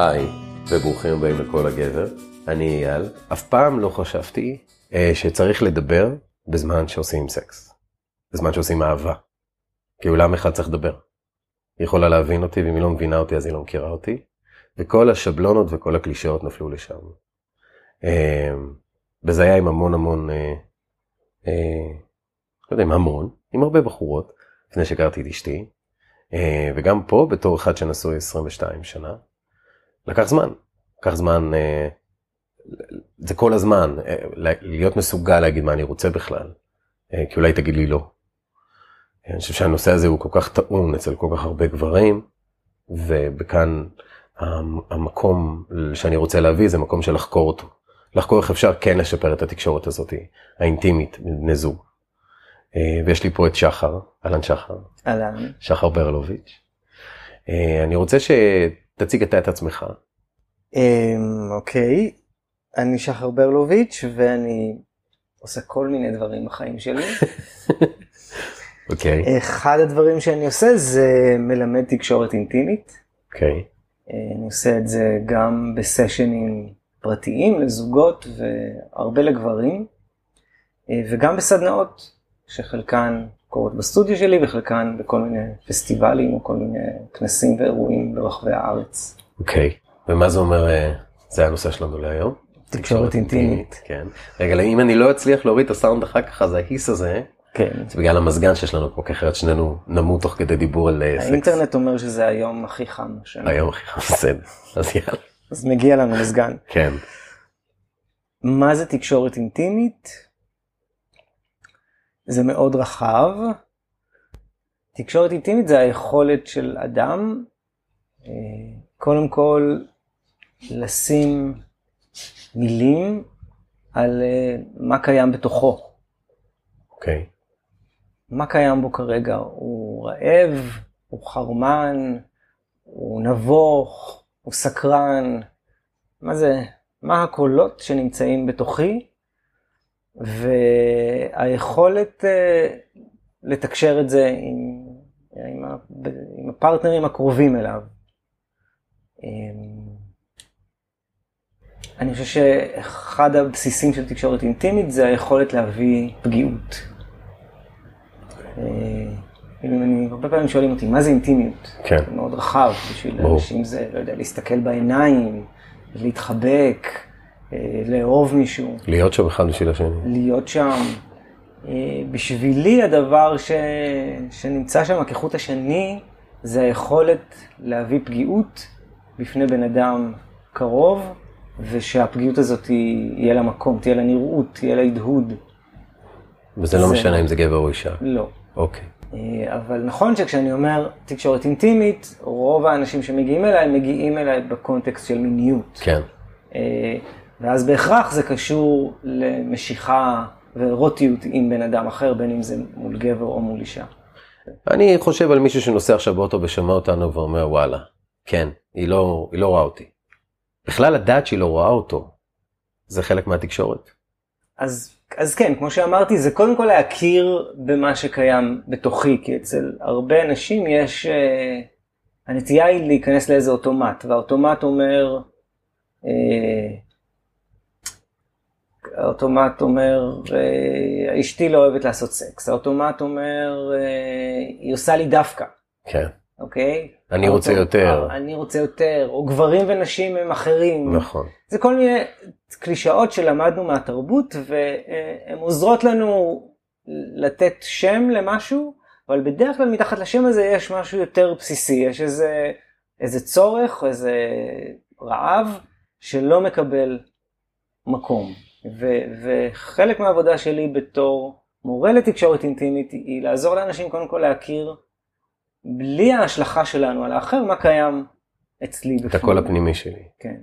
היי, וברוכים הבאים לכל הגבר. אני אייל. אף פעם לא חשבתי אה, שצריך לדבר בזמן שעושים סקס. בזמן שעושים אהבה. כי אולם אחד צריך לדבר. היא יכולה להבין אותי, ואם היא לא מבינה אותי אז היא לא מכירה אותי. וכל השבלונות וכל הקלישאות נפלו לשם. אה, וזה היה עם המון המון, אה, אה, לא יודע אם המון, עם הרבה בחורות, לפני שהכרתי את אשתי. אה, וגם פה, בתור אחד שנשוי 22 שנה, לקח זמן. לקח זמן, אה, זה כל הזמן, אה, להיות מסוגל להגיד מה אני רוצה בכלל. אה, כי אולי תגיד לי לא. אני חושב שהנושא הזה הוא כל כך טעון אצל כל כך הרבה גברים, וכאן המקום שאני רוצה להביא זה מקום של לחקור אותו. לחקור איך אפשר כן לשפר את התקשורת הזאת, האינטימית, בני זוג. ויש לי פה את שחר, אהלן שחר. אהלן. שחר ברלוביץ'. אני רוצה שתציג אתה את עצמך. אוקיי, אני שחר ברלוביץ' ואני עושה כל מיני דברים בחיים שלי. אוקיי. אחד הדברים שאני עושה זה מלמד תקשורת אינטימית. אוקיי. אני עושה את זה גם בסשנים פרטיים לזוגות והרבה לגברים, וגם בסדנאות שחלקן קורות בסטודיו שלי וחלקן בכל מיני פסטיבלים או כל מיני כנסים ואירועים ברחבי הארץ. אוקיי, ומה זה אומר, זה הנושא שלנו להיום? תקשורת אינטימית. כן. רגע, אם אני לא אצליח להוריד את הסאונד אחר כך, אז ההיס הזה, כן. זה בגלל המזגן שיש לנו פה, כי אחרת שנינו נמות תוך כדי דיבור על סקס. האינטרנט אומר שזה היום הכי חם. השנה. היום הכי חם, בסדר, אז יאללה. אז מגיע לנו מזגן. כן. מה זה תקשורת אינטימית? זה מאוד רחב. תקשורת אינטימית זה היכולת של אדם, אה, קודם כל לשים מילים על אה, מה קיים בתוכו. אוקיי. מה קיים בו כרגע? הוא רעב, הוא חרמן, הוא נבוך, הוא סקרן. מה זה? מה הקולות שנמצאים בתוכי? והיכולת uh, לתקשר את זה עם, עם, עם הפרטנרים הקרובים אליו. Um, אני חושב שאחד הבסיסים של תקשורת אינטימית זה היכולת להביא פגיעות. אם אני, הרבה פעמים שואלים אותי, מה זה אינטימיות? כן. זה מאוד רחב, בשביל אנשים זה, לא יודע, להסתכל בעיניים, להתחבק, לאהוב מישהו. להיות שם אחד בשביל השני. להיות שם. בשבילי הדבר ש... שנמצא שם כחוט השני, זה היכולת להביא פגיעות בפני בן אדם קרוב, ושהפגיעות הזאת יהיה לה מקום, תהיה לה נראות, תהיה לה הדהוד. וזה לא משנה אם זה גבר או אישה. לא. אוקיי. אבל נכון שכשאני אומר תקשורת אינטימית, רוב האנשים שמגיעים אליי, מגיעים אליי בקונטקסט של מיניות. כן. ואז בהכרח זה קשור למשיכה ואירוטיות עם בן אדם אחר, בין אם זה מול גבר או מול אישה. אני חושב על מישהו שנוסע עכשיו באוטו ושומע אותנו ואומר וואלה, כן, היא לא, היא לא רואה אותי. בכלל לדעת שהיא לא רואה אותו, זה חלק מהתקשורת. אז, אז כן, כמו שאמרתי, זה קודם כל להכיר במה שקיים בתוכי, כי אצל הרבה אנשים יש, uh, הנטייה היא להיכנס לאיזה אוטומט, והאוטומט אומר, uh, האוטומט אומר, uh, אשתי לא אוהבת לעשות סקס, האוטומט אומר, uh, היא עושה לי דווקא. כן. אוקיי? אני רוצה יותר. אני רוצה יותר, או גברים ונשים הם אחרים. נכון. זה כל מיני קלישאות שלמדנו מהתרבות, והן עוזרות לנו לתת שם למשהו, אבל בדרך כלל מתחת לשם הזה יש משהו יותר בסיסי, יש איזה, איזה צורך, איזה רעב, שלא מקבל מקום. ו, וחלק מהעבודה שלי בתור מורה לתקשורת אינטימית, היא לעזור לאנשים קודם כל להכיר בלי ההשלכה שלנו על האחר, מה קיים אצלי בפנים. את הקול הפנימי שלי. כן.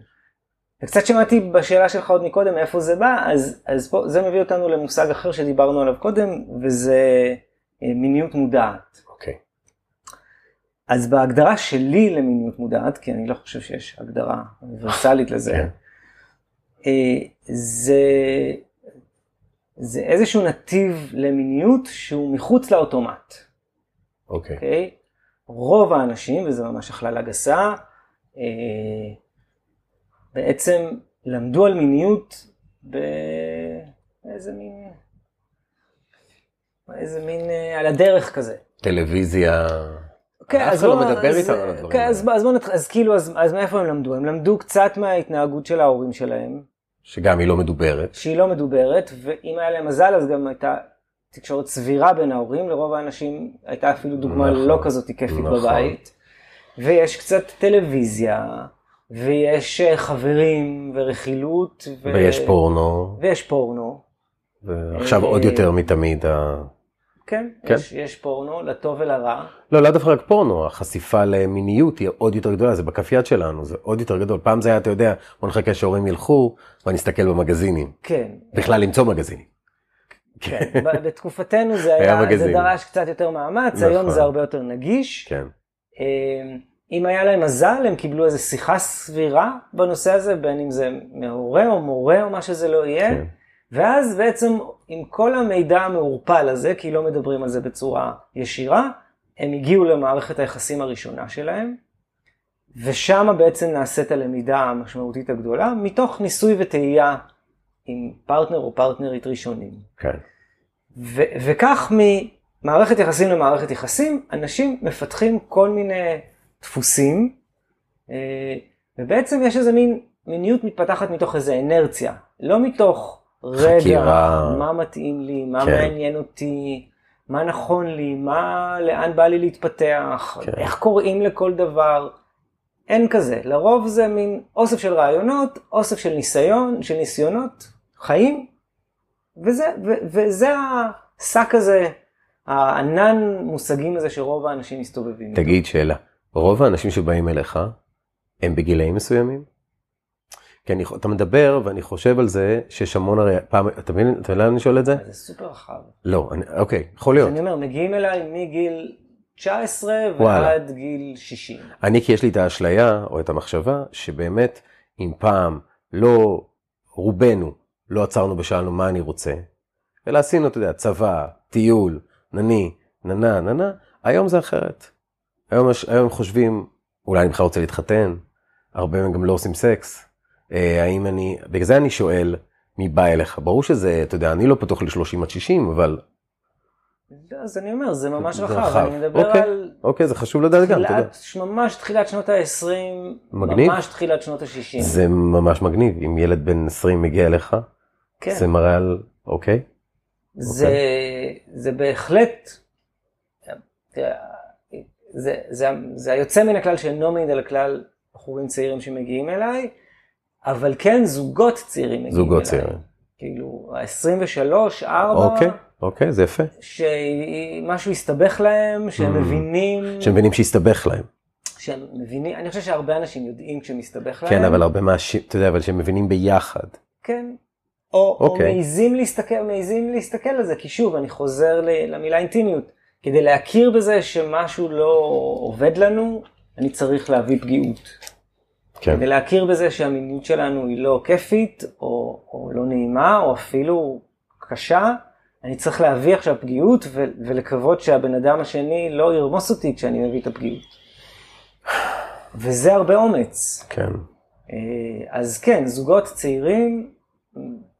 וקצת שמעתי בשאלה שלך עוד מקודם מאיפה זה בא, אז, אז פה, זה מביא אותנו למושג אחר שדיברנו עליו קודם, וזה מיניות מודעת. אוקיי. אז בהגדרה שלי למיניות מודעת, כי אני לא חושב שיש הגדרה אוניברסלית לזה, כן. זה, זה איזשהו נתיב למיניות שהוא מחוץ לאוטומט. אוקיי. אוקיי? רוב האנשים, וזה ממש הכללה גסה, אה, בעצם למדו על מיניות באיזה מין, איזה מין אה, על הדרך כזה. טלוויזיה. כן, אף אז אחד לא בוא- מדבר אז- איתם על הדברים האלה. אז, אז בוא נתחיל, אז כאילו, אז, אז מאיפה הם למדו? הם למדו קצת מההתנהגות של ההורים שלהם, שגם היא לא מדוברת. שהיא לא מדוברת, ואם היה להם מזל אז גם הייתה תקשורת סבירה בין ההורים, לרוב האנשים הייתה אפילו דוגמה נכון, לא כזאת כיפית נכון. בבית, ויש קצת טלוויזיה, ויש אה, חברים ורכילות, ו... ויש פורנו, ויש פורנו, ועכשיו אה, עוד יותר מתמיד. כן, כן. יש, יש פורנו, לטוב ולרע, לא, לא דווקא רק פורנו, החשיפה למיניות היא עוד יותר גדולה, זה בכף יד שלנו, זה עוד יותר גדול. פעם זה היה, אתה יודע, בוא נחכה שהורים ילכו, ואני אסתכל במגזינים. כן, בכלל למצוא מגזינים. כן, בתקופתנו זה היה היה, זה. דרש קצת יותר מאמץ, נכון. היום זה הרבה יותר נגיש. כן. אה, אם היה להם מזל, הם קיבלו איזו שיחה סבירה בנושא הזה, בין אם זה מהורה או מורה או מה שזה לא יהיה. כן. ואז בעצם עם כל המידע המעורפל הזה, כי לא מדברים על זה בצורה ישירה, הם הגיעו למערכת היחסים הראשונה שלהם, ושם בעצם נעשית הלמידה המשמעותית הגדולה, מתוך ניסוי וטעייה עם פרטנר או פרטנרית ראשונים. כן. ו- וכך ממערכת יחסים למערכת יחסים, אנשים מפתחים כל מיני דפוסים, אה, ובעצם יש איזה מין מיניות מתפתחת מתוך איזה אנרציה, לא מתוך רגע, חקירה. מה מתאים לי, מה כן. מעניין אותי, מה נכון לי, מה, לאן בא לי להתפתח, כן. איך קוראים לכל דבר. אין כזה, לרוב זה מין אוסף של רעיונות, אוסף של ניסיון, של ניסיונות, חיים, וזה, ו, וזה השק הזה, הענן מושגים הזה שרוב האנשים מסתובבים. איתו. תגיד שאלה, רוב האנשים שבאים אליך, הם בגילאים מסוימים? כי אני, אתה מדבר ואני חושב על זה שיש המון הרי פעם, אתה מבין, אתה יודע למה אני שואל את זה? זה סופר רחב. לא, אני, אוקיי, יכול להיות. אני אומר, מגיעים אליי מגיל 19 וואלה. ועד גיל 60. אני כי יש לי את האשליה או את המחשבה שבאמת אם פעם לא רובנו לא עצרנו ושאלנו מה אני רוצה, אלא עשינו, אתה יודע, צבא, טיול, נני, ננה, ננה, היום זה אחרת. היום, היום חושבים, אולי אני בכלל רוצה להתחתן, הרבה מהם גם לא עושים סקס. אה, האם אני, בגלל זה אני שואל, מי בא אליך? ברור שזה, אתה יודע, אני לא פתוח ל-30 עד 60, אבל אז אני אומר, זה ממש זה רחב. רחב. אני מדבר אוקיי. על אוקיי, זה חשוב לדעת גם. תחילת, ממש תחילת שנות ה-20, מגניב. ממש תחילת שנות ה-60. זה ממש מגניב, אם ילד בן 20 מגיע אליך, כן. זה מראה על, אוקיי? זה, זה בהחלט, תראה, זה, זה, זה היוצא מן הכלל שאינו מעיד על הכלל בחורים צעירים שמגיעים אליי, אבל כן זוגות צעירים מגיעים זוגות אליי. צעירים. כאילו, ה-23, 4, אוקיי, אוקיי, זה יפה. שמשהו הסתבך להם, שהם Mm. מבינים, שמבינים שהסתבך להם. שהם מבינים, אני חושב שהרבה אנשים יודעים כשמסתבך להם. כן, אבל הרבה מהש... אתה יודע, אבל שהם מבינים ביחד. כן. או, או אוקיי. מעיזים להסתכל, מעיזים להסתכל על זה, כי שוב, אני חוזר למילה אינטימיות. כדי להכיר בזה שמשהו לא עובד לנו, אני צריך להביא פגיעות. כן. כדי להכיר בזה שהמיניות שלנו היא לא כיפית, או, או לא נעימה, או אפילו קשה, אני צריך להביא עכשיו פגיעות ו- ולקוות שהבן אדם השני לא ירמוס אותי כשאני מביא את הפגיעות. וזה הרבה אומץ. כן. אה, אז כן, זוגות צעירים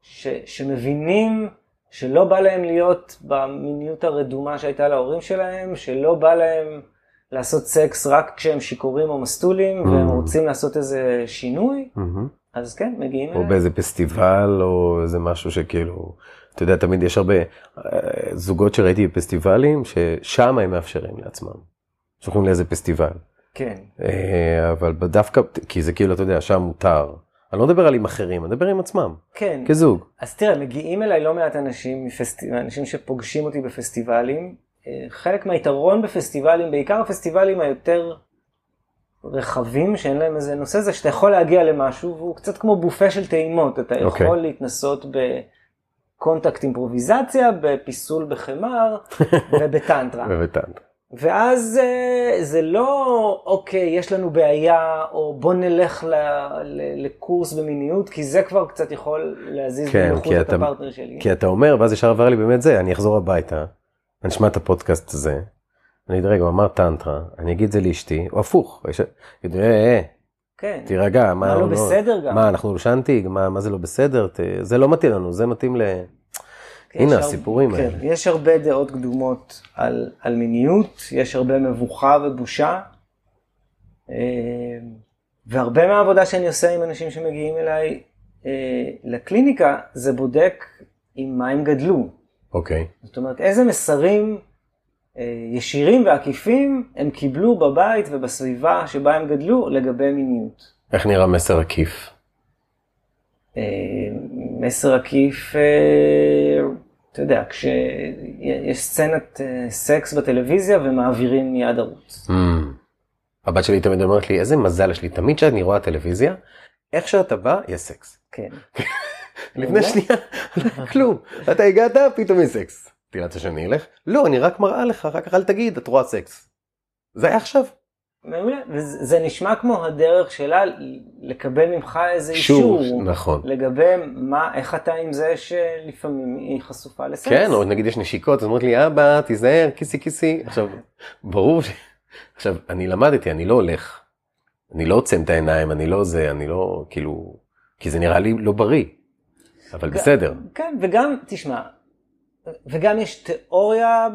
ש, שמבינים שלא בא להם להיות במיניות הרדומה שהייתה להורים שלהם, שלא בא להם לעשות סקס רק כשהם שיכורים או מסטולים, והם Mm. רוצים לעשות איזה שינוי, מהמם. אז כן, מגיעים או אליי. באיזה פסטיבל, או איזה משהו שכאילו, אתה יודע, תמיד יש הרבה אה, זוגות שראיתי בפסטיבלים, ששם הם מאפשרים לעצמם. שולחים לאיזה פסטיבל. כן, אה, אבל דווקא, כי זה כאילו, אתה יודע, שם מותר. אני לא מדבר על עם אחרים, אני מדבר עם עצמם, כן. כזוג. אז תראה, מגיעים אליי לא מעט אנשים, מפסט... אנשים שפוגשים אותי בפסטיבלים. חלק מהיתרון בפסטיבלים, בעיקר הפסטיבלים היותר רחבים, שאין להם איזה נושא, זה שאתה יכול להגיע למשהו, והוא קצת כמו בופה של טעימות. אתה יכול אוקיי. להתנסות בקונטקט אימפרוביזציה, בפיסול בחמר ובטנטרה. ובטנט. ואז אה, זה לא, אוקיי, יש לנו בעיה, או בוא נלך ל, ל, לקורס במיניות, כי זה כבר קצת יכול להזיז כן, בנוחות כי את אתה- הפרטנר שלי. כי אתה אומר, ואז ישר עבר לי באמת זה, אני אחזור הביתה, אני אשמע את הפודקאסט הזה, אני אגיד, רגע, הוא אמר טנטרה, אני אגיד את זה לאשתי, או הפוך, יגידו, אה, אה, כן. תירגע, מה לא בסדר גם? מה, אנחנו לשנתי? מה, מה זה לא בסדר? ת, זה לא מתאים לנו, זה מתאים ל... כן, הנה יש הסיפורים הרבה, האלה. כן, יש הרבה דעות קדומות על, על מיניות, יש הרבה מבוכה ובושה. אה, והרבה מהעבודה שאני עושה עם אנשים שמגיעים אליי אה, לקליניקה, זה בודק עם מה הם גדלו. אוקיי. זאת אומרת, איזה מסרים אה, ישירים ועקיפים הם קיבלו בבית ובסביבה שבה הם גדלו לגבי מיניות. איך נראה מסר עקיף? אה, מסר עקיף, אה, אתה יודע, כשיש סצנת אה, סקס בטלוויזיה ומעבירים מיד ערוץ. Mm. הבת שלי תמיד אומרת לי, איזה מזל יש לי, תמיד כשאני רואה טלוויזיה, איך שאתה בא, יש סקס. כן. לפני שנייה, לא היה כלום. אתה הגעת, פתאום יש סקס. תראה שאני אלך? לא, אני רק מראה לך, אחר כך אל תגיד, את רואה סקס. זה היה עכשיו. מעולה, וזה זה נשמע כמו הדרך שלה לקבל ממך איזה אישור. נכון. לגבי מה, איך אתה עם זה שלפעמים היא חשופה לסקס. כן, או נגיד יש נשיקות, אז אומרת לי, אבא, תיזהר, כיסי כיסי. עכשיו, ברור ש... עכשיו, אני למדתי, אני לא הולך. אני לא עוצם את העיניים, אני לא זה, אני לא, כאילו, כי זה נראה לי לא בריא. אבל בסדר. כן, וגם, תשמע, וגם יש תיאוריה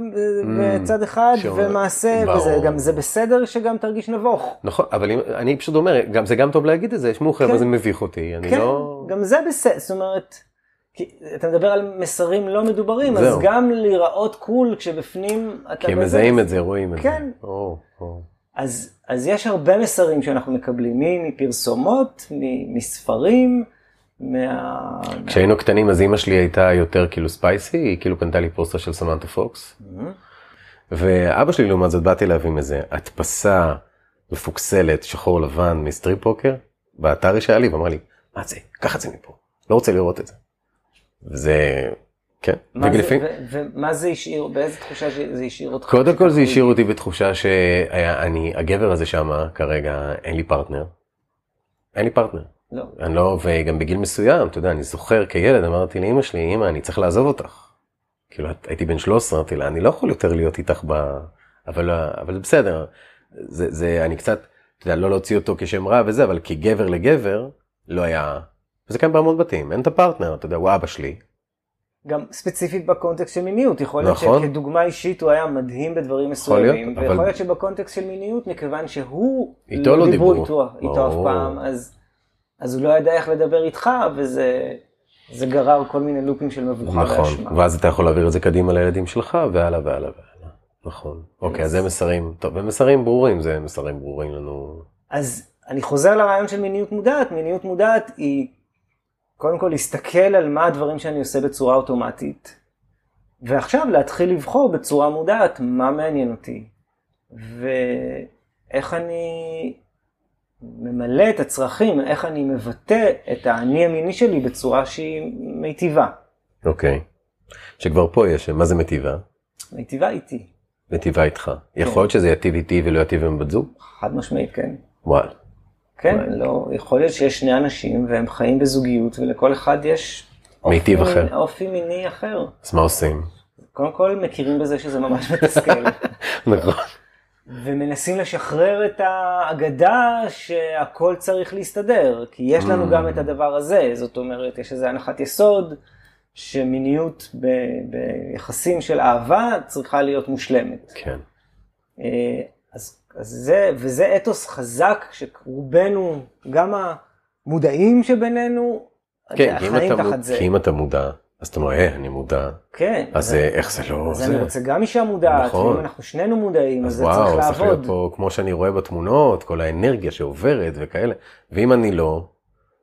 בצד אחד, Mm, שאומר- ומעשה, ברור. וזה גם, זה בסדר שגם תרגיש נבוך. נכון, אבל אם, אני פשוט אומר, גם, זה גם טוב להגיד את זה, שמעו חבר'ה, כן. זה מביך אותי, אני כן, לא... גם זה בסדר, זאת אומרת, כי אתה מדבר על מסרים לא מדוברים, אז זהו. גם להיראות קול כשבפנים אתה... כי הם מזהים את זה, רואים את זה. כן. אז, אז יש הרבה מסרים שאנחנו מקבלים, מפרסומות, מספרים, מה... כשהיינו קטנים אז אימא שלי הייתה יותר כאילו spicy, היא כאילו קנתה לי פוסטר של סמנטה פוקס. ואבא שלי לעומת זאת באתי עם איזה הדפסה מפוקסלת, שחור לבן מ strip poker, באתר שהיה לי, ואמר לי, מה זה? קח את זה מפה, לא רוצה לראות את זה. וזה, כן, ומה זה השאיר, באיזה תחושה זה השאיר אותך? קודם כל זה השאיר אותי בתחושה שהיה, אני, הגבר הזה שמה כרגע, אין לי פרטנר. אין לי פרטנר. לא. אני לא, וגם בגיל מסוים, אתה יודע, אני זוכר כילד, אמרתי לאמא שלי, אמא, אני צריך לעזוב אותך. כאילו, הייתי בן 13, אמרתי לה, אני לא יכול יותר להיות איתך ב... אבל, אבל בסדר. זה, זה, אני קצת, אתה יודע, לא להוציא אותו כשם רע וזה, אבל כגבר לגבר, לא היה... וזה קיים בהמון בתים, אין את הפרטנר, אתה יודע, הוא אבא שלי. גם ספציפית בקונטקסט של מיניות, יכול להיות נכון. שכדוגמה אישית הוא היה מדהים בדברים מסוימים, להיות, ויכול אבל- להיות שבקונטקסט של מיניות, מכיוון שהוא איתו לא דיברו. איתו, איתו אף. פעם, אז, אז הוא לא ידע איך לדבר איתך, וזה זה גרר כל מיני לופים של מבוכה נכון, ואשמה. ואז אתה יכול להעביר את זה קדימה לילדים שלך, והלאה והלאה והלאה. נכון. אוקיי, אז זה מסרים, טוב, ומסרים ברורים, זה מסרים ברורים לנו. אז אני חוזר לרעיון של מיניות מודעת, מיניות מודעת היא קודם כל להסתכל על מה הדברים שאני עושה בצורה אוטומטית, ועכשיו להתחיל לבחור בצורה מודעת מה מעניין אותי, ואיך אני ממלא את הצרכים, איך אני מבטא את האני המיני שלי בצורה שהיא מיטיבה. אוקיי. שכבר פה יש, מה זה מטיבה? מיטיבה איתי, מטיבה איתך. יכול להיות שזה יטיב איתי ולא יטיב עם בת זוג? חד משמעית כן. וואל. כן, וואי. לא, יכול להיות שיש שני אנשים והם חיים בזוגיות ולכל אחד יש מיטיב אופי אחר. אופי מיני אחר. אז מה עושים? קודם כל מכירים בזה שזה ממש מתסכל, נכון. ומנסים לשחרר את האגדה שהכל צריך להסתדר, כי יש לנו Mm. גם את הדבר הזה, זאת אומרת, יש איזו הנחת יסוד שמיניות ב- ביחסים של אהבה צריכה להיות מושלמת. כן. אה, אז, אז זה, וזה אתוס חזק שרובנו, גם המודעים שבינינו, כן, חיים אתה תחת זה. כי אם אתה מודע, אז אתה אומר, "אה, אני מודע. כן. אז אה, איך זה לא... אז זה- אני רוצה גם אישה מודעת, נכון. ואם אנחנו שנינו מודעים, אז אז זה צריך וואו, צריך להיות לעבוד. פה, כמו שאני רואה בתמונות, כל האנרגיה שעוברת וכאלה. ואם אני לא,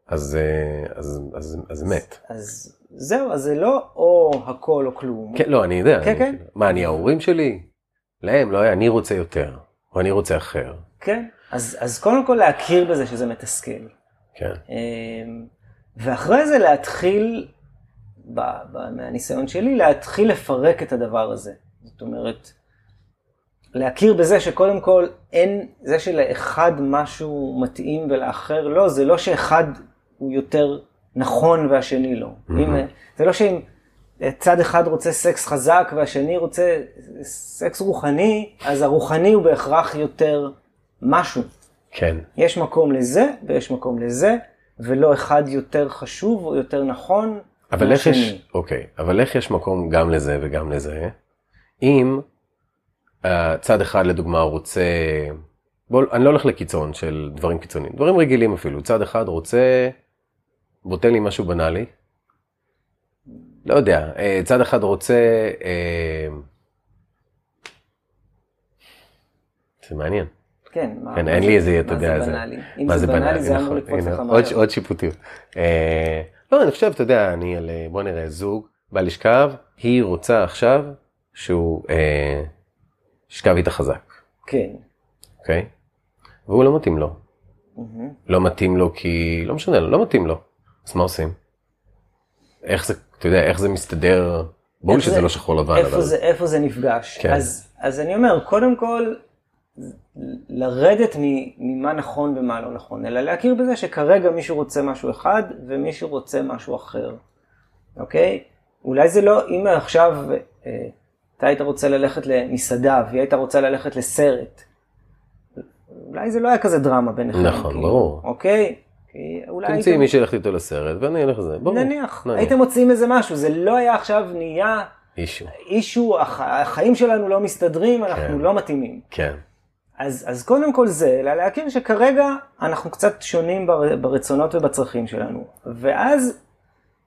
אז, אה, אז, אז, אז מת. אז זהו, אז זה לא או הכל או כלום. כן, לא, אני יודע. כן, אני- כן. מה, אני ההורים שלי? להם, לא, אני רוצה יותר, או אני רוצה אחר. כן. אז, אז קודם כל להכיר בזה שזה מתסכל. כן. אמ, ואחרי זה להתחיל, מהניסיון שלי, להתחיל לפרק את הדבר הזה. זאת אומרת, להכיר בזה שקודם כל אין, זה שלאחד משהו מתאים ולאחר לא, זה לא שאחד הוא יותר נכון והשני לא. אם, זה לא שאם צד אחד רוצה סקס חזק והשני רוצה סקס רוחני, אז הרוחני הוא בהכרח יותר משהו. כן. יש מקום לזה ויש מקום לזה, ולא אחד יותר חשוב או יותר נכון אבל איך יש. אוקיי, אבל איך יש מקום גם לזה וגם לזה, אם uh, צד אחד לדוגמה רוצה, בוא, אני לא הולך לקיצון של דברים קיצוניים, דברים רגילים אפילו, צד אחד רוצה, בוא תן לי משהו בנאלי, לא יודע, אה, צד אחד רוצה, אה, זה מעניין. כן, מה, כן, מה אין זה- לי איזה, אתה מה יודע, זה זה- בנאלי? אם מה זה בנאלי זה אמור נכון, לקפוץ הנה, לך מהר. עוד שיפוטיות. לא, אני חושב, אתה יודע, אני על, אה, בוא נראה, זוג בא לשכב, היא רוצה עכשיו שהוא אה, ישכב איתה חזק, כן. אוקיי? והוא לא מתאים לו. מהמם. לא מתאים לו כי, לא משנה לו, לא מתאים לו. אז מה עושים? איך זה, אתה יודע, איך זה מסתדר? ברור שזה זה- לא שחור לבן, איפה אבל... זה, איפה זה נפגש. כן. אז, אז אני אומר, קודם כל, לרדת ממה נכון ומה לא נכון, אלא להכיר בזה שכרגע מישהו רוצה משהו אחד ומישהו רוצה משהו אחר, אוקיי? אולי זה לא, אם עכשיו אה, אתה היית רוצה ללכת למסעדה והיא הייתה רוצה ללכת לסרט, אולי זה לא היה כזה דרמה ביניכם. נכון, כאילו, ברור. אוקיי? כי אולי תמצאי מי שילך איתו לסרט ואני אלך לזה, ברור. נניח, הייתם מוצאים איזה משהו, זה לא היה עכשיו נהיה אישו, אישו, הח- החיים שלנו לא מסתדרים, אנחנו כן. לא מתאימים. כן. אז, אז קודם כל זה, אלא להכיר שכרגע אנחנו קצת שונים בר, ברצונות ובצרכים שלנו. ואז,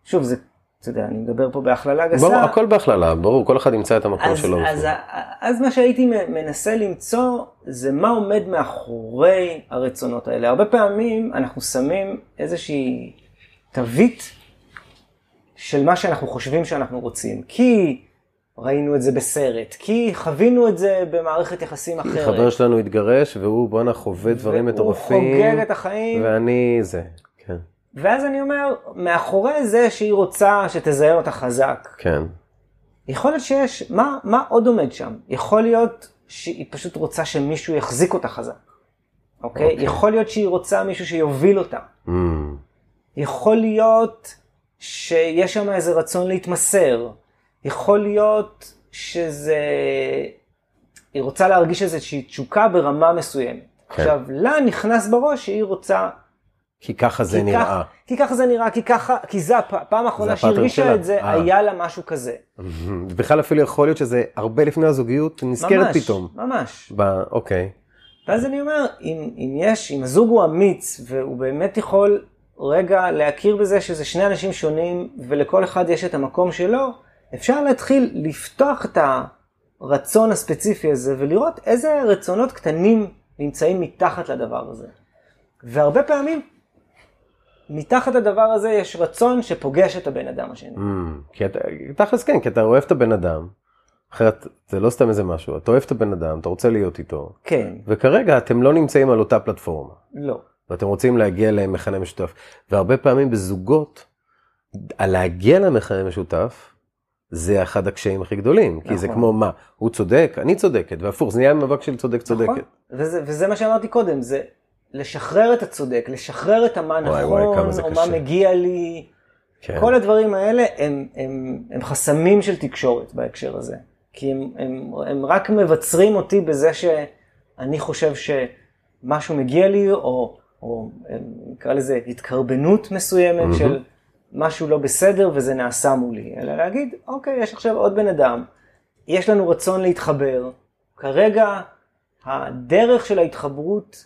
שוב, זה, אתה יודע, אני מדבר פה בהכללה גסה. ברור, הכל בהכללה, ברור, כל אחד ימצא את המקום אז, שלו. אז, אז מה שהייתי מנסה למצוא זה מה עומד מאחורי הרצונות האלה. הרבה פעמים אנחנו שמים איזושהי תווית של מה שאנחנו חושבים שאנחנו רוצים. כי ראינו את זה בסרט, כי חווינו את זה במערכת יחסים אחרת. חבר שלנו התגרש והוא בואנה חווה דברים מטורפים. הוא חוגג את החיים. ואני זה, כן, ואז אני אומר, מאחורי זה שהיא רוצה שתזיין אותה חזק, כן, יכול להיות שיש, מה, מה עוד עומד שם? יכול להיות שהיא פשוט רוצה שמישהו יחזיק אותה חזק, אוקיי? אוקיי. יכול להיות שהיא רוצה מישהו שיוביל אותה. Mm, יכול להיות שיש שם איזה רצון להתמסר. יכול להיות שזה... היא רוצה להרגיש איזושהי תשוקה ברמה מסוימת. כן. עכשיו, לה נכנס בראש שהיא רוצה... כי ככה זה כי נראה. כך- כי ככה זה נראה, כי ככה, כי זה הפ- הפעם האחרונה שהיא הפאטרן הרגישה שלה. את זה, אה. היה לה משהו כזה. בכלל אפילו יכול להיות שזה הרבה לפני הזוגיות נזכרת ממש, פתאום. ממש. ב- אוקיי, ואז אני אומר, אם, אם יש, אם הזוג הוא אמיץ, והוא באמת יכול רגע להכיר בזה שזה שני אנשים שונים, ולכל אחד יש את המקום שלו, אפשר להתחיל לפתוח את הרצון הספציפי הזה, ולראות איזה רצונות קטנים נמצאים מתחת לדבר הזה. והרבה פעמים, מתחת לדבר הזה יש רצון שפוגש את הבן אדם השני. Mm, כי אתה, תכלס כן, כי אתה אוהב את הבן אדם, אחרת זה לא סתם איזה משהו, אתה אוהב את הבן אדם, אתה רוצה להיות איתו, כן, וכרגע אתם לא נמצאים על אותה פלטפורמה, לא. ואתם רוצים להגיע למכנה משותף, והרבה פעמים בזוגות, על להגיע למכנה משותף, זה אחד הקשיים הכי גדולים, כי זה נכון. כמו מה, הוא צודק, אני צודקת, והפוך, זה נהיה מאבק של צודק צודקת. נכון. וזה, וזה מה שאמרתי קודם, זה לשחרר את הצודק, לשחרר את המה נכון, וואי, זה או קשה. מה מגיע לי. כן. כל הדברים האלה הם, הם, הם חסמים של תקשורת בהקשר הזה. כי הם, הם, הם רק מבצרים אותי בזה שאני חושב שמשהו מגיע לי, או, או נקרא לזה התקרבנות מסוימת מהמם. של משהו לא בסדר וזה נעשה מולי. אלא להגיד, אוקיי, יש עכשיו עוד בן אדם, יש לנו רצון להתחבר, כרגע הדרך של ההתחברות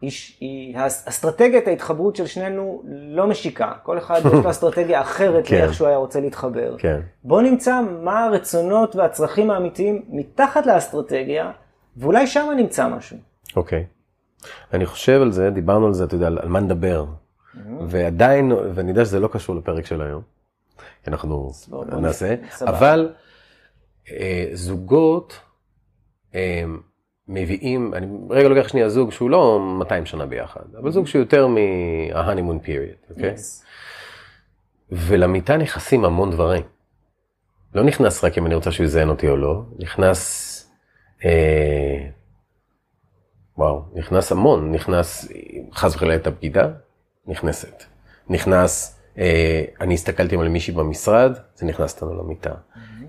היא, היא אסטרטגיית ההתחברות של שנינו לא משיקה, כל אחד יש לו אסטרטגיה אחרת כן. לאיך שהוא היה רוצה להתחבר. כן, בוא נמצא מה הרצונות והצרכים האמיתיים מתחת לאסטרטגיה, ואולי שם נמצא משהו. אוקיי. אני חושב על זה, דיברנו על זה, אתה יודע, על מה נדבר. ועדיין, ואני יודע שזה לא קשור לפרק של היום, אנחנו נעשה. אבל אה, זוגות אה, מביאים, אני רגע לוקח שנייה זוג שהוא לא 200 שנה ביחד, אבל זוג שהוא יותר מה-honeymoon period, אוקיי? Yes. ולמיטה נכנסים המון דברים. לא נכנס רק אם אני רוצה שהוא יזיין אותי או לא, נכנס, אה, וואו, נכנס המון, נכנס, חס וחלילה את הבגידה, נכנסת. נכנס, אה, אני הסתכלתי על מישהי במשרד, זה נכנס לנו למיטה.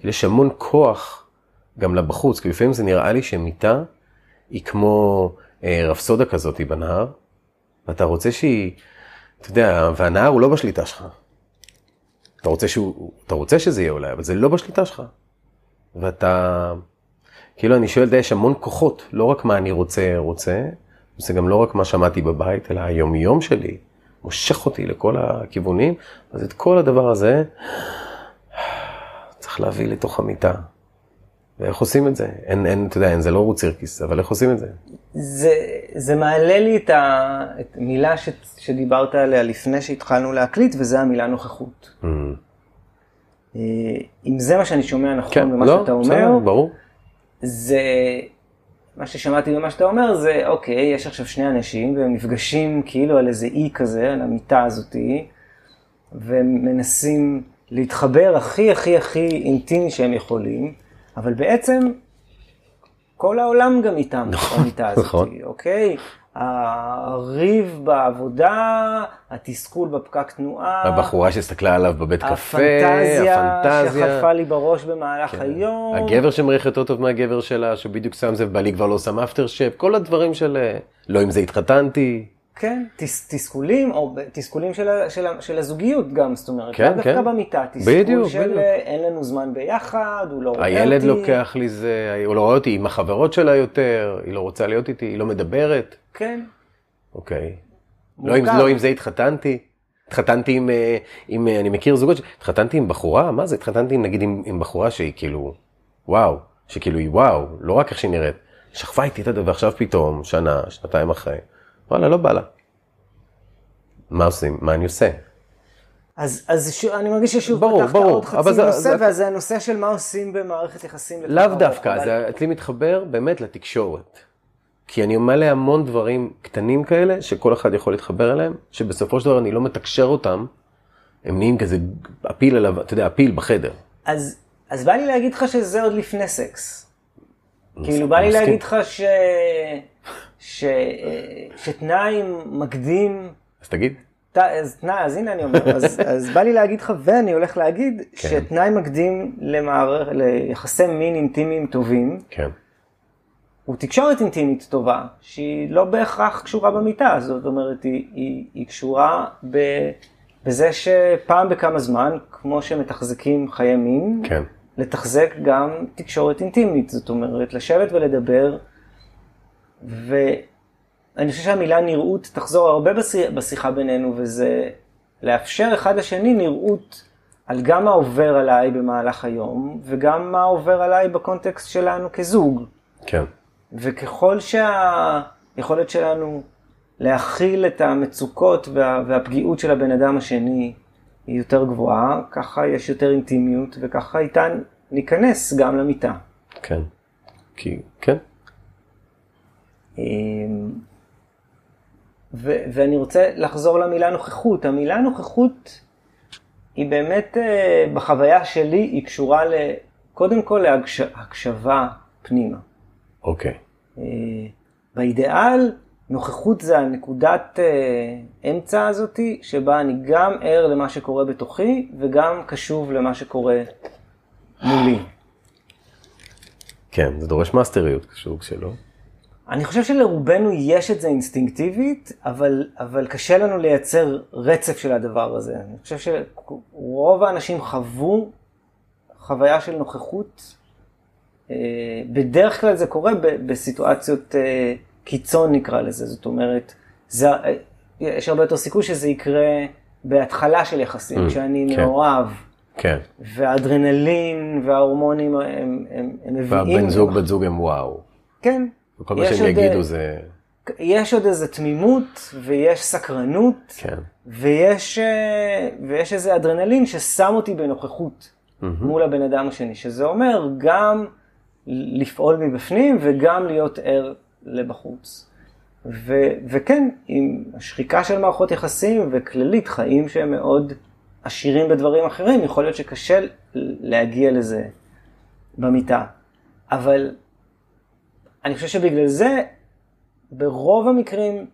יש המון כוח גם לבחוץ, כי לפעמים זה נראה לי שמיטה היא כמו אה, רפסודה כזאת בנהר, ואתה רוצה שהיא, אתה יודע, והנהר הוא לא בשליטה שלך. אתה רוצה, שהוא, אתה רוצה שזה יהיה אולי, אבל זה לא בשליטה שלך. ואתה, כאילו אני שואל, יש המון כוחות, לא רק מה אני רוצה, רוצה, זה גם לא רק מה שמעתי בבית, אלא היומיום שלי מושך אותי לכל הכיוונים, אז את כל הדבר הזה צריך להביא לתוך המיטה. ואיך עושים את זה? אין, אין, אתה יודע, אין, זה לא רוץ סירקיס, אבל איך עושים את זה? זה, זה מעלה לי את המילה ש, שדיברת עליה לפני שהתחלנו להקליט, וזה המילה נוכחות. Mm. אה, אם זה מה שאני שומע נכון כן, במה לא, שאתה אומר, בסדר, ברור. זה, מה ששמעתי במה שאתה אומר זה, אוקיי, יש עכשיו שני אנשים והם נפגשים כאילו על איזה אי כזה, על המיטה הזאתי, ומנסים להתחבר הכי הכי הכי אינטימי שהם יכולים. אבל בעצם כל העולם גם איתם נכון, במיטה הזאת, נכון. אוקיי? הריב בעבודה, התסכול בפקק תנועה. הבחורה שהסתכלה עליו בבית קפה, הפנטזיה. הפנטזיה שחטפה לי בראש במהלך כן. היום. הגבר שמריח יותר טוב מהגבר שלה, שבדיוק שם זה, ובעלי כבר לא שם אפטר שפ, כל הדברים של לא עם זה התחתנתי. כן, תס, תסכולים, או תסכולים של, של, של הזוגיות גם, זאת אומרת, כן, דווקא כן. במיטה, תסכול בדיוק, של בדיוק. אין לנו זמן ביחד, הוא לא רואה אותי. הילד לוקח לי זה, הוא לא רואה אותי עם החברות שלה יותר, היא לא רוצה להיות איתי, היא לא מדברת. כן. אוקיי. לא עם, לא עם זה התחתנתי. התחתנתי עם, אה, עם, אה, אני מכיר זוגות, התחתנתי עם בחורה, מה זה? התחתנתי נגיד עם, עם בחורה שהיא כאילו, וואו, שכאילו היא וואו, לא רק איך שהיא נראית, שכבה איתי את הדבר, ועכשיו פתאום, שנה, שנתיים אחרי. וואלה, לא בא לה. מה עושים? מה אני עושה? אז, אז ש... אני מרגיש ששוב ברור, פתחת ברור, עוד חצי זה, נושא, זה... וזה הנושא של מה עושים במערכת יחסים. לאו דווקא, אבל... זה אצלי מתחבר באמת לתקשורת. כי אני מלא המון דברים קטנים כאלה, שכל אחד יכול להתחבר אליהם, שבסופו של דבר אני לא מתקשר אותם, הם נהיים כזה אפיל עליו, אתה יודע, אפיל בחדר. אז, אז בא לי להגיד לך שזה עוד לפני סקס. כאילו, בא לי להגיד לך ש... ש... שתנאי מקדים... אז תגיד. ת... אז, תנאי, אז הנה אני אומר, אז, אז בא לי להגיד לך, ואני הולך להגיד, כן. שתנאי מקדים למערכ... ליחסי מין אינטימיים טובים, כן. הוא תקשורת אינטימית טובה, שהיא לא בהכרח קשורה במיטה, זאת אומרת, היא, היא, היא קשורה ב... בזה שפעם בכמה זמן, כמו שמתחזקים חיי מין, כן. לתחזק גם תקשורת אינטימית, זאת אומרת, לשבת ולדבר ואני חושב שהמילה נראות תחזור הרבה בשיחה בינינו, וזה לאפשר אחד לשני נראות על גם מה עובר עליי במהלך היום, וגם מה עובר עליי בקונטקסט שלנו כזוג. כן. וככל שהיכולת שלנו להכיל את המצוקות וה, והפגיעות של הבן אדם השני היא יותר גבוהה, ככה יש יותר אינטימיות, וככה איתן ניכנס גם למיטה. כן. כי, כן, ו- ואני רוצה לחזור למילה נוכחות. המילה נוכחות היא באמת, אה, בחוויה שלי, היא קשורה ל... קודם כל להקשבה פנימה. אוקיי. Okay. אה, באידיאל, נוכחות זה הנקודת אה, אמצע הזאתי, שבה אני גם ער למה שקורה בתוכי, וגם קשוב למה שקורה מולי. כן, זה דורש מאסטריות, קשור שלא. אני חושב שלרובנו יש את זה אינסטינקטיבית, אבל, אבל קשה לנו לייצר רצף של הדבר הזה. אני חושב שרוב האנשים חוו חוויה של נוכחות. אה, בדרך כלל זה קורה בסיטואציות אה, קיצון נקרא לזה, זאת אומרת, זה, אה, יש הרבה יותר סיכוי שזה יקרה בהתחלה של יחסים, mm, כשאני כן. מאוהב. כן. והאדרנלין וההורמונים הם, הם, הם מביאים. והבן זוג, בת זוג הם וואו. כן, וכל מה שהם יגידו זה... יש עוד איזה תמימות, ויש סקרנות, כן. ויש, אה, ויש איזה אדרנלין ששם אותי בנוכחות mm-hmm. מול הבן אדם השני, שזה אומר גם לפעול מבפנים וגם להיות ער לבחוץ. ו, וכן, עם השחיקה של מערכות יחסים וכללית חיים שהם מאוד עשירים בדברים אחרים, יכול להיות שקשה להגיע לזה במיטה. אבל אני חושב שבגלל זה, ברוב המקרים,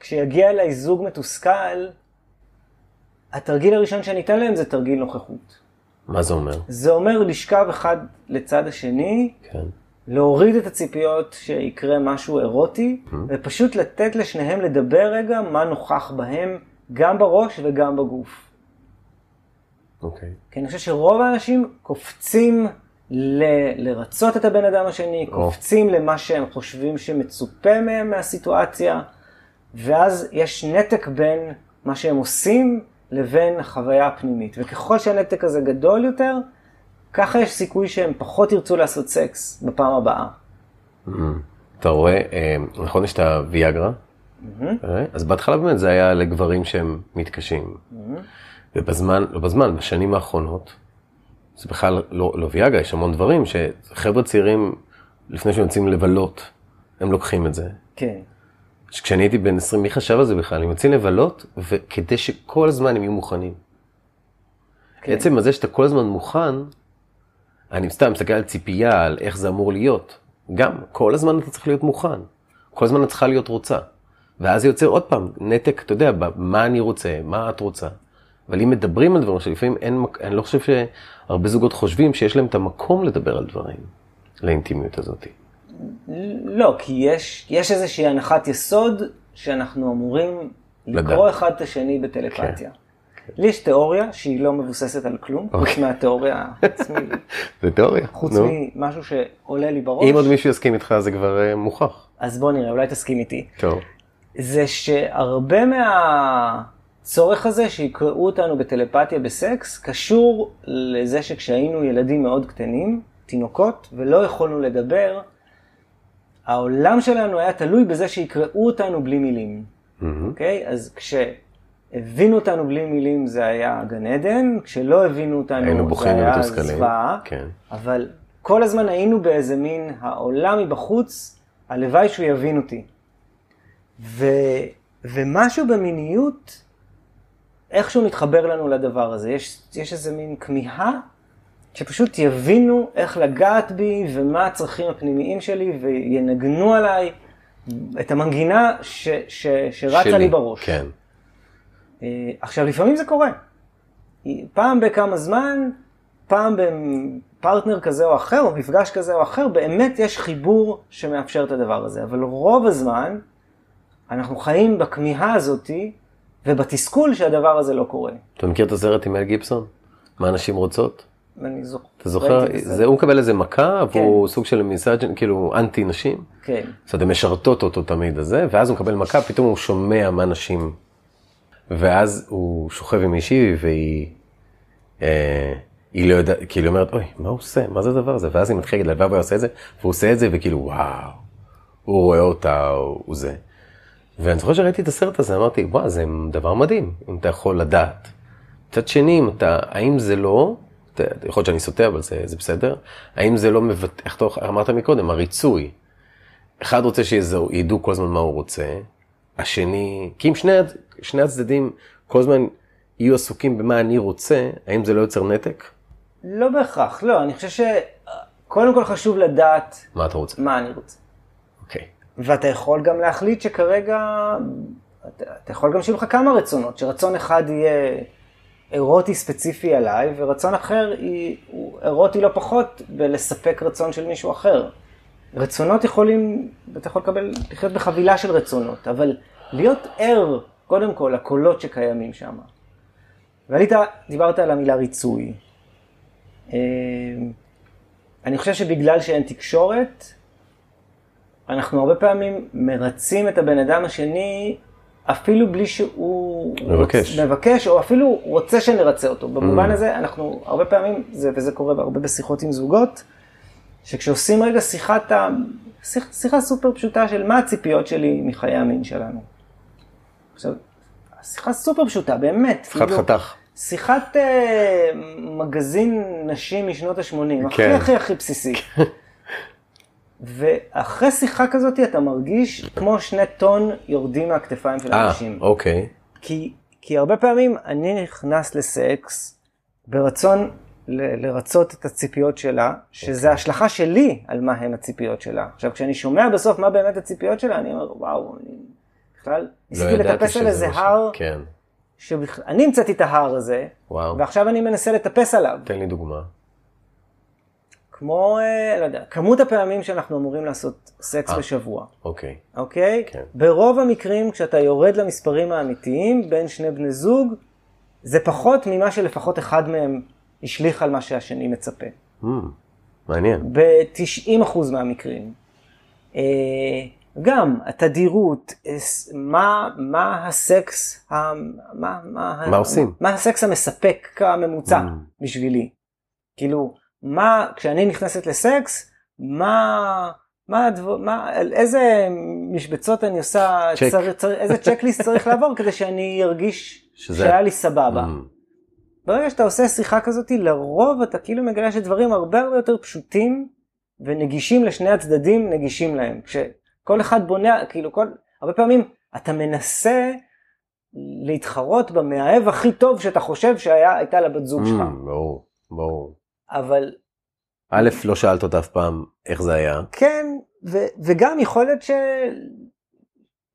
כשיגיע אליי זוג מתוסכל, התרגיל הראשון שאני אתן להם זה תרגיל נוכחות. מה זה אומר? זה אומר לשכב אחד לצד השני, כן. להוריד את הציפיות שיקרה משהו אירוטי, ופשוט לתת לשניהם לדבר רגע מה נוכח בהם, גם בראש וגם בגוף. אוקיי. כי אני חושב שרוב האנשים קופצים ל- לרצות את הבן אדם השני, קופצים למה שהם חושבים שמצופה מהם מהסיטואציה, ואז יש נתק בין מה שהם עושים לבין החוויה הפנימית. וככל שהנתק הזה גדול יותר, ככה יש סיכוי שהם פחות ירצו לעשות סקס בפעם הבאה. אתה רואה, אה, נכון יש את הוויאגרה? אה, אז בהתחלה באמת זה היה לגברים שהם מתקשים. ובזמן, לא בזמן, בשנים האחרונות, זה בכלל לא, לא ויאגרה, יש המון דברים שחבר'ה צעירים, לפני שהם יוצאים לבלות, הם לוקחים את זה. כן. כשאני הייתי בן 20, מי חשב על זה בכלל? הם יוצאים לבלות, וכדי שכל הזמן הם יהיו מוכנים. כן. עצם הזה שאתה כל הזמן מוכן, אני סתם מסתכל על ציפייה, על איך זה אמור להיות. גם, כל הזמן אתה צריך להיות מוכן. כל הזמן את צריכה להיות רוצה. ואז זה יוצר עוד פעם נתק, אתה יודע, מה אני רוצה, מה את רוצה. אבל אם מדברים על דברים שלפעמים אין, אני לא חושב שהרבה זוגות חושבים שיש להם את המקום לדבר על דברים, לאינטימיות הזאת. לא, כי יש, יש איזושהי הנחת יסוד שאנחנו אמורים לקרוא לדעת. אחד את השני בטלפתיה. לי יש תיאוריה שהיא לא מבוססת על כלום, חוץ אוקיי. מהתיאוריה, מ- זה תיאוריה. חוץ נו. ממשהו שעולה לי בראש. אם עוד מישהו יסכים איתך זה כבר אה, מוכח. אז בוא נראה, אולי תסכים איתי. טוב. זה שהרבה מהצורך הזה שיקראו אותנו בטלפתיה בסקס, קשור לזה שכשהיינו ילדים מאוד קטנים, תינוקות, ולא יכולנו לדבר, העולם שלנו היה תלוי בזה שיקראו אותנו בלי מילים. אוקיי? אז כשהבינו אותנו בלי מילים זה היה גן עדן, כשלא הבינו אותנו היינו זה היה. זוועה. כן. אבל כל הזמן היינו באיזה מין העולם מבחוץ, הלוואי שהוא יבין אותי. ו, ומשהו במיניות, איכשהו מתחבר לנו לדבר הזה. יש, יש איזה מין כמיהה שפשוט יבינו איך לגעת בי ומה הצרכים הפנימיים שלי וינגנו עליי את המנגינה ש, ש, שרצה שלי. לי בראש. כן. אה, עכשיו, לפעמים זה קורה. פעם בכמה זמן, פעם בפרטנר כזה או אחר, או מפגש כזה או אחר, באמת יש חיבור שמאפשר את הדבר הזה. אבל רוב הזמן, אנחנו חיים בכמיהה הזאתי, ובתסכול שהדבר הזה לא קורה. אתה מכיר את הסרט עם מל גיבסון? מה נשים רוצות? אני זוכר. אתה זוכר? זה, הוא מקבל איזה מכה, כן. והוא סוג של מיסאג'ן, כאילו אנטי נשים. כן. זאת אומרת, הן משרתות אותו תמיד הזה, ואז הוא מקבל מכה, פתאום הוא שומע מה נשים. ואז הוא שוכב עם מישהי, והיא... אה, היא לא יודעת, כאילו אומרת, אוי, מה הוא עושה? מה זה הדבר הזה? ואז היא מתחילה להגיד, הלוואי הוא עושה את זה, והוא עושה את זה, וכאילו, וואו, הוא רואה אותה, הוא, הוא זה. ואני זוכר שראיתי את הסרט הזה, אמרתי, וואו, זה דבר מדהים, אם אתה יכול לדעת. מצד שני, אם אתה, האם זה לא, יכול להיות שאני סוטה, אבל זה, זה בסדר, האם זה לא מבטא, איך אתה אמרת מקודם, הריצוי. אחד רוצה שידעו כל הזמן מה הוא רוצה, השני, כי אם שני, שני הצדדים כל הזמן יהיו עסוקים במה אני רוצה, האם זה לא יוצר נתק? לא בהכרח, לא, אני חושב שקודם כל חשוב לדעת מה אתה רוצה? מה אני רוצה. אוקיי. ואתה יכול גם להחליט שכרגע, אתה, אתה יכול גם שיהיו לך כמה רצונות, שרצון אחד יהיה אירוטי ספציפי עליי, ורצון אחר היא, הוא אירוטי לא פחות בלספק רצון של מישהו אחר. רצונות יכולים, אתה יכול לקבל, לחיות בחבילה של רצונות, אבל להיות ער, קודם כל, לקולות שקיימים שם. ועלית, דיברת על המילה ריצוי. אה, אני חושב שבגלל שאין תקשורת, אנחנו הרבה פעמים מרצים את הבן אדם השני אפילו בלי שהוא מבקש. רוצ, מבקש או אפילו רוצה שנרצה אותו. במובן הזה אנחנו הרבה פעמים, זה, וזה קורה הרבה בשיחות עם זוגות, שכשעושים רגע שיחת, ה- שיח, שיחה סופר פשוטה של מה הציפיות שלי מחיי המין שלנו. עכשיו, שיחה סופר פשוטה, באמת. חד כאילו, חתך. שיחת אה, מגזין נשים משנות ה-80, הכי כן. הכי הכי בסיסי. ואחרי שיחה כזאת אתה מרגיש כמו שני טון יורדים מהכתפיים של אה, האנשים. אוקיי. כי, כי הרבה פעמים אני נכנס לסקס ברצון ל- לרצות את הציפיות שלה, שזה השלכה שלי על מה הן הציפיות שלה. עכשיו, כשאני שומע בסוף מה באמת הציפיות שלה, אני אומר, וואו, אני בכלל לא ניסיתי ידעתי לטפס על איזה הר, כן, שאני המצאתי את ההר הזה, וואו. ועכשיו אני מנסה לטפס עליו. תן לי דוגמה. כמו, אה, לא יודע, כמות הפעמים שאנחנו אמורים לעשות סקס אה. בשבוע, אוקיי. אוקיי? כן. ברוב המקרים כשאתה יורד למספרים האמיתיים בין שני בני זוג, זה פחות ממה שלפחות אחד מהם השליך על מה שהשני מצפה. Hmm, מעניין. ב-90% מהמקרים. אה, גם התדירות, מה, מה הסקס, ה- מה, מה, מה עושים? מה הסקס המספק כממוצע Mm. בשבילי. כאילו, מה, כשאני נכנסת לסקס, מה, מה, הדבר, מה, על איזה משבצות אני עושה, צ'ק. צר, צר, איזה צ'קליסט צריך לעבור כדי שאני ארגיש שזה- שהיה לי סבבה. Hmm, ברגע שאתה עושה שיחה כזאת, לרוב אתה כאילו מגלה שדברים הרבה הרבה יותר פשוטים ונגישים לשני הצדדים, נגישים להם. כשכל אחד בונה, כאילו כל, הרבה פעמים אתה מנסה להתחרות במאהב הכי טוב שאתה חושב שהייתה לבת זוג שלך. hmm, ברור, ברור. אבל א', לא שאלת אותה אף פעם איך זה היה. כן, ו- וגם יכול להיות ש...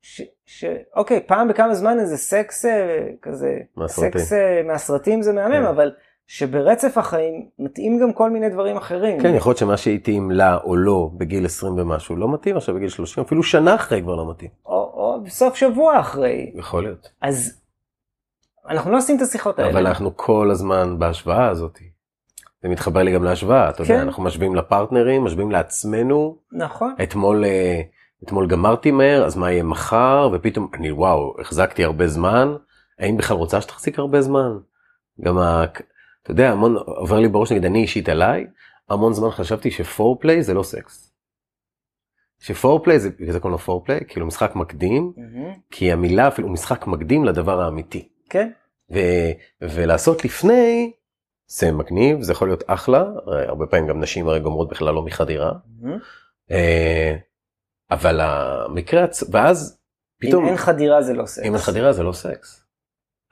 ש... ש... אוקיי, פעם בכמה זמן איזה סקס אה, כזה, מהסרטים. סקס אה, מהסרטים זה מהמם, כן. אבל שברצף החיים מתאים גם כל מיני דברים אחרים. כן, יכול להיות שמה שהתאים לה או לא בגיל 20 ומשהו לא מתאים עכשיו בגיל 30, אפילו שנה אחרי כבר לא מתאים. או, או בסוף שבוע אחרי. יכול להיות. אז אנחנו לא עושים את השיחות האלה. אבל אנחנו כל הזמן בהשוואה הזאת. זה מתחבר לי גם להשוואה, אתה כן. יודע, אנחנו משווים לפרטנרים, משווים לעצמנו. נכון. אתמול, אה, אתמול גמרתי מהר, אז מה יהיה מחר, ופתאום, אני וואו, החזקתי הרבה זמן, האם בכלל רוצה שתחזיק הרבה זמן? גם ה... אתה יודע, המון, עובר לי בראש, נגיד, אני אישית עליי, המון זמן חשבתי שפורפליי זה לא סקס. שפורפליי זה, בגלל זה קוראים לו פורפליי, כאילו משחק מקדים, מהמם. כי המילה אפילו משחק מקדים לדבר האמיתי. כן. ו, ולעשות לפני, זה מגניב, זה יכול להיות אחלה, הרבה פעמים גם נשים הרי גומרות בכלל לא מחדירה, מהמם. אה, אבל המקרה, ואז פתאום, אם אין חדירה זה לא סקס. אם אין חדירה זה לא סקס.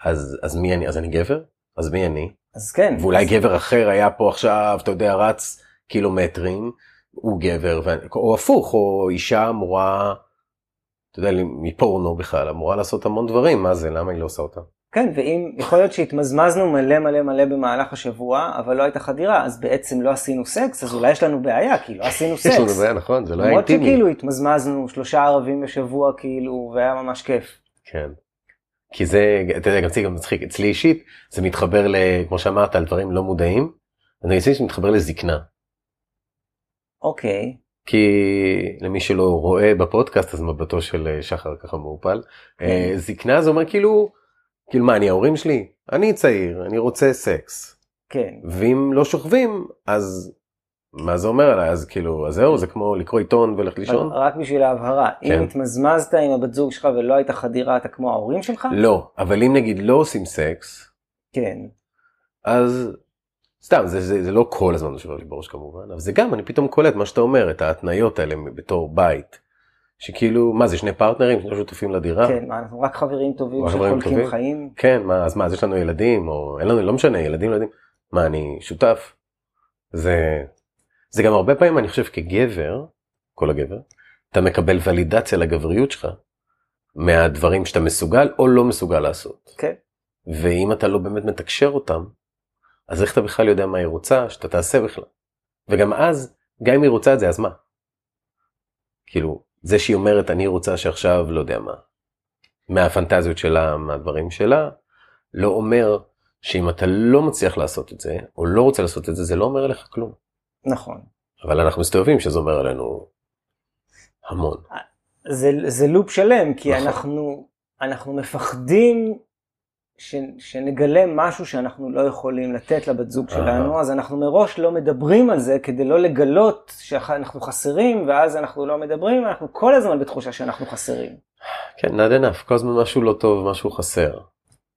אז, אז מי אני? אז אני גבר? אז מי אני? אז כן. ואולי אז- גבר אחר היה פה עכשיו, אתה יודע, רץ קילומטרים, הוא גבר, ואני- או הפוך, או אישה אמורה, אתה יודע, מפורנו בכלל, אמורה לעשות המון דברים, מה זה, למה היא לא עושה אותם? כן, ואם, יכול להיות שהתמזמזנו מלא מלא מלא במהלך השבוע, אבל לא הייתה חדירה, אז בעצם לא עשינו סקס, אז אולי יש לנו בעיה, כי לא עשינו יש לנו סקס. בעיה, נכון, זה לא היה למרות אינטימי. שכאילו התמזמזנו שלושה ערבים בשבוע, כאילו, והיה ממש כיף. כן. כי זה, אתה יודע, גם אצלי גם מצחיק, אצלי אישית, זה מתחבר ל... כמו שאמרת, על דברים לא מודעים, אני חושב שזה מתחבר לזקנה. אוקיי, כי למי שלא רואה בפודקאסט, אז מבטו של אה, שחר ככה מעופל. אה, זקנה זה אומר כאילו, כאילו מה, אני ההורים שלי? אני צעיר, אני רוצה סקס. כן. ואם לא שוכבים, אז מה זה אומר עליי? אז כאילו, אז זהו, זה כמו לקרוא עיתון וללכת לישון? רק בשביל ההבהרה, כן. אם התמזמזת עם הבת זוג שלך ולא הייתה חדירה, אתה כמו ההורים שלך? לא, אבל אם נגיד לא עושים סקס, כן. אז סתם, זה, זה, זה לא כל הזמן שעובר לי בראש כמובן, אבל זה גם, אני פתאום קולט מה שאתה אומר, את ההתניות האלה בתור בית. שכאילו, מה זה שני פרטנרים, שני שותפים לדירה? כן, מה, אנחנו רק חברים טובים שחולקים טובים? חיים? כן, מה, אז מה, אז יש לנו ילדים, או אין לנו, לא משנה, ילדים, ילדים. מה, אני שותף? זה, זה גם הרבה פעמים, אני חושב, כגבר, כל הגבר, אתה מקבל ולידציה לגבריות שלך, מהדברים שאתה מסוגל או לא מסוגל לעשות. כן. ואם אתה לא באמת מתקשר אותם, אז איך אתה בכלל יודע מה היא רוצה, שאתה תעשה בכלל. וגם אז, גם אם היא רוצה את זה, אז מה? כאילו, זה שהיא אומרת, אני רוצה שעכשיו, לא יודע מה, מהפנטזיות שלה, מהדברים שלה, לא אומר שאם אתה לא מצליח לעשות את זה, או לא רוצה לעשות את זה, זה לא אומר עליך כלום. נכון. אבל אנחנו מסתובבים שזה אומר עלינו המון. זה, זה לופ שלם, כי נכון. אנחנו, אנחנו מפחדים ש, שנגלה משהו שאנחנו לא יכולים לתת לבת זוג שלנו. אז אנחנו מראש לא מדברים על זה כדי לא לגלות שאנחנו חסרים, ואז אנחנו לא מדברים, אנחנו כל הזמן בתחושה שאנחנו חסרים. כן, not enough, כל הזמן משהו לא טוב, משהו חסר.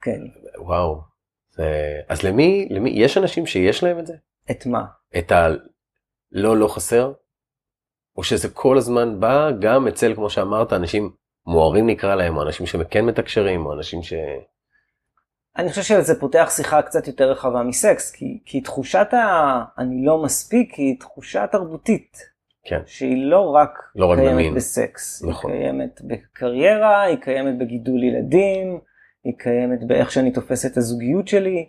כן, וואו. זה... אז למי, למי, יש אנשים שיש להם את זה? את מה? את הלא לא חסר? או שזה כל הזמן בא גם אצל, כמו שאמרת, אנשים מוארים נקרא להם, או אנשים שכן מתקשרים, או אנשים ש... אני חושב שזה פותח שיחה קצת יותר רחבה מסקס, כי, כי תחושת ה... אני לא מספיק היא תחושה תרבותית, כן, שהיא לא רק לא רק קיימת במין. בסקס, נכון. היא קיימת בקריירה, היא קיימת בגידול ילדים, היא קיימת באיך שאני תופס את הזוגיות שלי.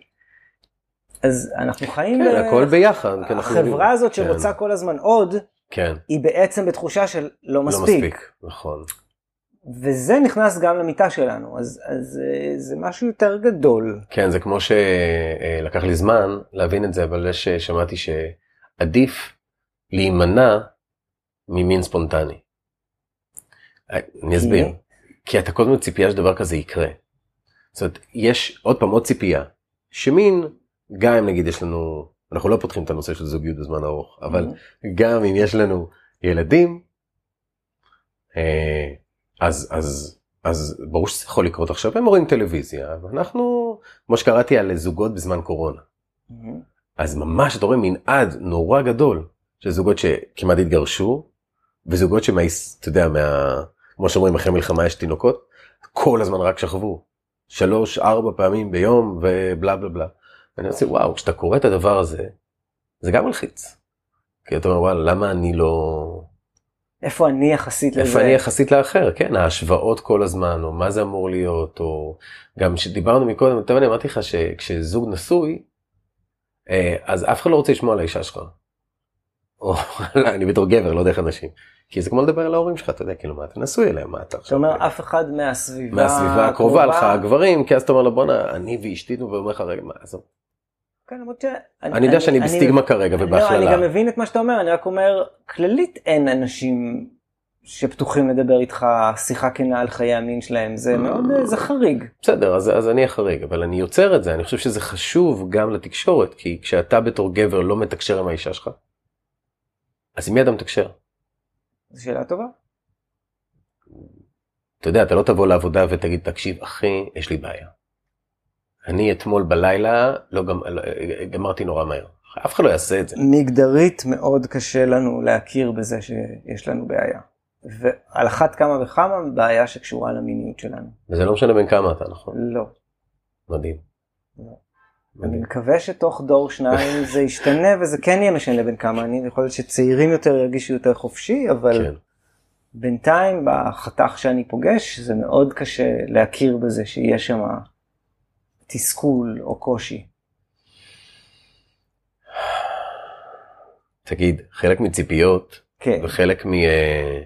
אז אנחנו חיים... כן, ב- הכל ביחד. יודעים- החברה הזאת כן, שרוצה כל הזמן עוד, כן, היא בעצם בתחושה של לא לא מספיק. מספיק, נכון. וזה נכנס גם למיטה שלנו, אז, אז אה, זה משהו יותר גדול. כן, זה כמו שלקח לי זמן להבין את זה, אבל יש שמעתי שעדיף להימנע ממין ספונטני. אני אסביר. כי אתה כל הזמן ציפייה שדבר כזה יקרה. זאת אומרת, יש עוד פעם עוד ציפייה, שמין, גם אם נגיד יש לנו, אנחנו לא פותחים את הנושא של זוגיות בזמן ארוך, אבל גם אם יש לנו ילדים, אה, אז, אז, אז ברור שזה יכול לקרות עכשיו, הם רואים טלוויזיה, ואנחנו, כמו שקראתי על זוגות בזמן קורונה, מהמם. אז ממש אתה רואה מנעד נורא גדול של זוגות שכמעט התגרשו, וזוגות שמה... אתה יודע, מה... כמו שאומרים, אחרי מלחמה יש תינוקות, כל הזמן רק שכבו. שלוש, ארבע פעמים ביום ובלה בלה בלה. ואני עושה, וואו, כשאתה קורא את הדבר הזה, זה גם מלחיץ. כי אתה אומר, וואלה, למה אני לא... איפה אני יחסית לזה? איפה אני יחסית לאחר, כן, ההשוואות כל הזמן, או מה זה אמור להיות, או גם שדיברנו מקודם, אתה יודע, אמרתי לך שכשזוג נשוי, אה, אז אף אחד לא רוצה לשמוע על האישה שלך. או אני בתור גבר, לא דרך אנשים. כי זה כמו לדבר על ההורים שלך, אתה יודע, כאילו, מה אתה נשוי אליהם, מה אתה אתה עכשיו... אומר אף אחד מהסביבה מהסביבה הקרובה לך, הגברים, כי אז אתה אומר לו, בואנה, אני ואשתי, ואומר לך, רגע, מה, עזוב. כן, למרות ש... אני יודע שאני בסטיגמה כרגע לא, אני ובהכללה. גם מבין את מה שאתה אומר, אני רק אומר, כללית אין אנשים שפתוחים לדבר איתך שיחה כנה על חיי המין שלהם, זה מאוד, אה, זה חריג. בסדר, אז, אז אני אחריג, אבל אני יוצר את זה, אני חושב שזה חשוב גם לתקשורת, כי כשאתה בתור גבר לא מתקשר עם האישה שלך, אז עם מי אתה מתקשר? זו שאלה טובה. אתה יודע, אתה לא תבוא לעבודה ותגיד, תקשיב, אחי, יש לי בעיה. אני אתמול בלילה לא גמ... לא- גמרתי נורא מהר. אף אחד לא יעשה את זה. מגדרית מאוד קשה לנו להכיר בזה שיש לנו בעיה. ועל אחת כמה וכמה בעיה שקשורה למיניות שלנו. וזה לא משנה בין כמה אתה, נכון? לא. מדהים. לא. אני מדהים. מקווה שתוך דור שניים זה ישתנה וזה כן יהיה משנה בין כמה אני, יכול להיות שצעירים יותר ירגישו יותר חופשי, אבל כן. בינתיים בחתך שאני פוגש זה מאוד קשה להכיר בזה שיש שם תסכול או קושי. תגיד, חלק מציפיות כן, וחלק מ, אה,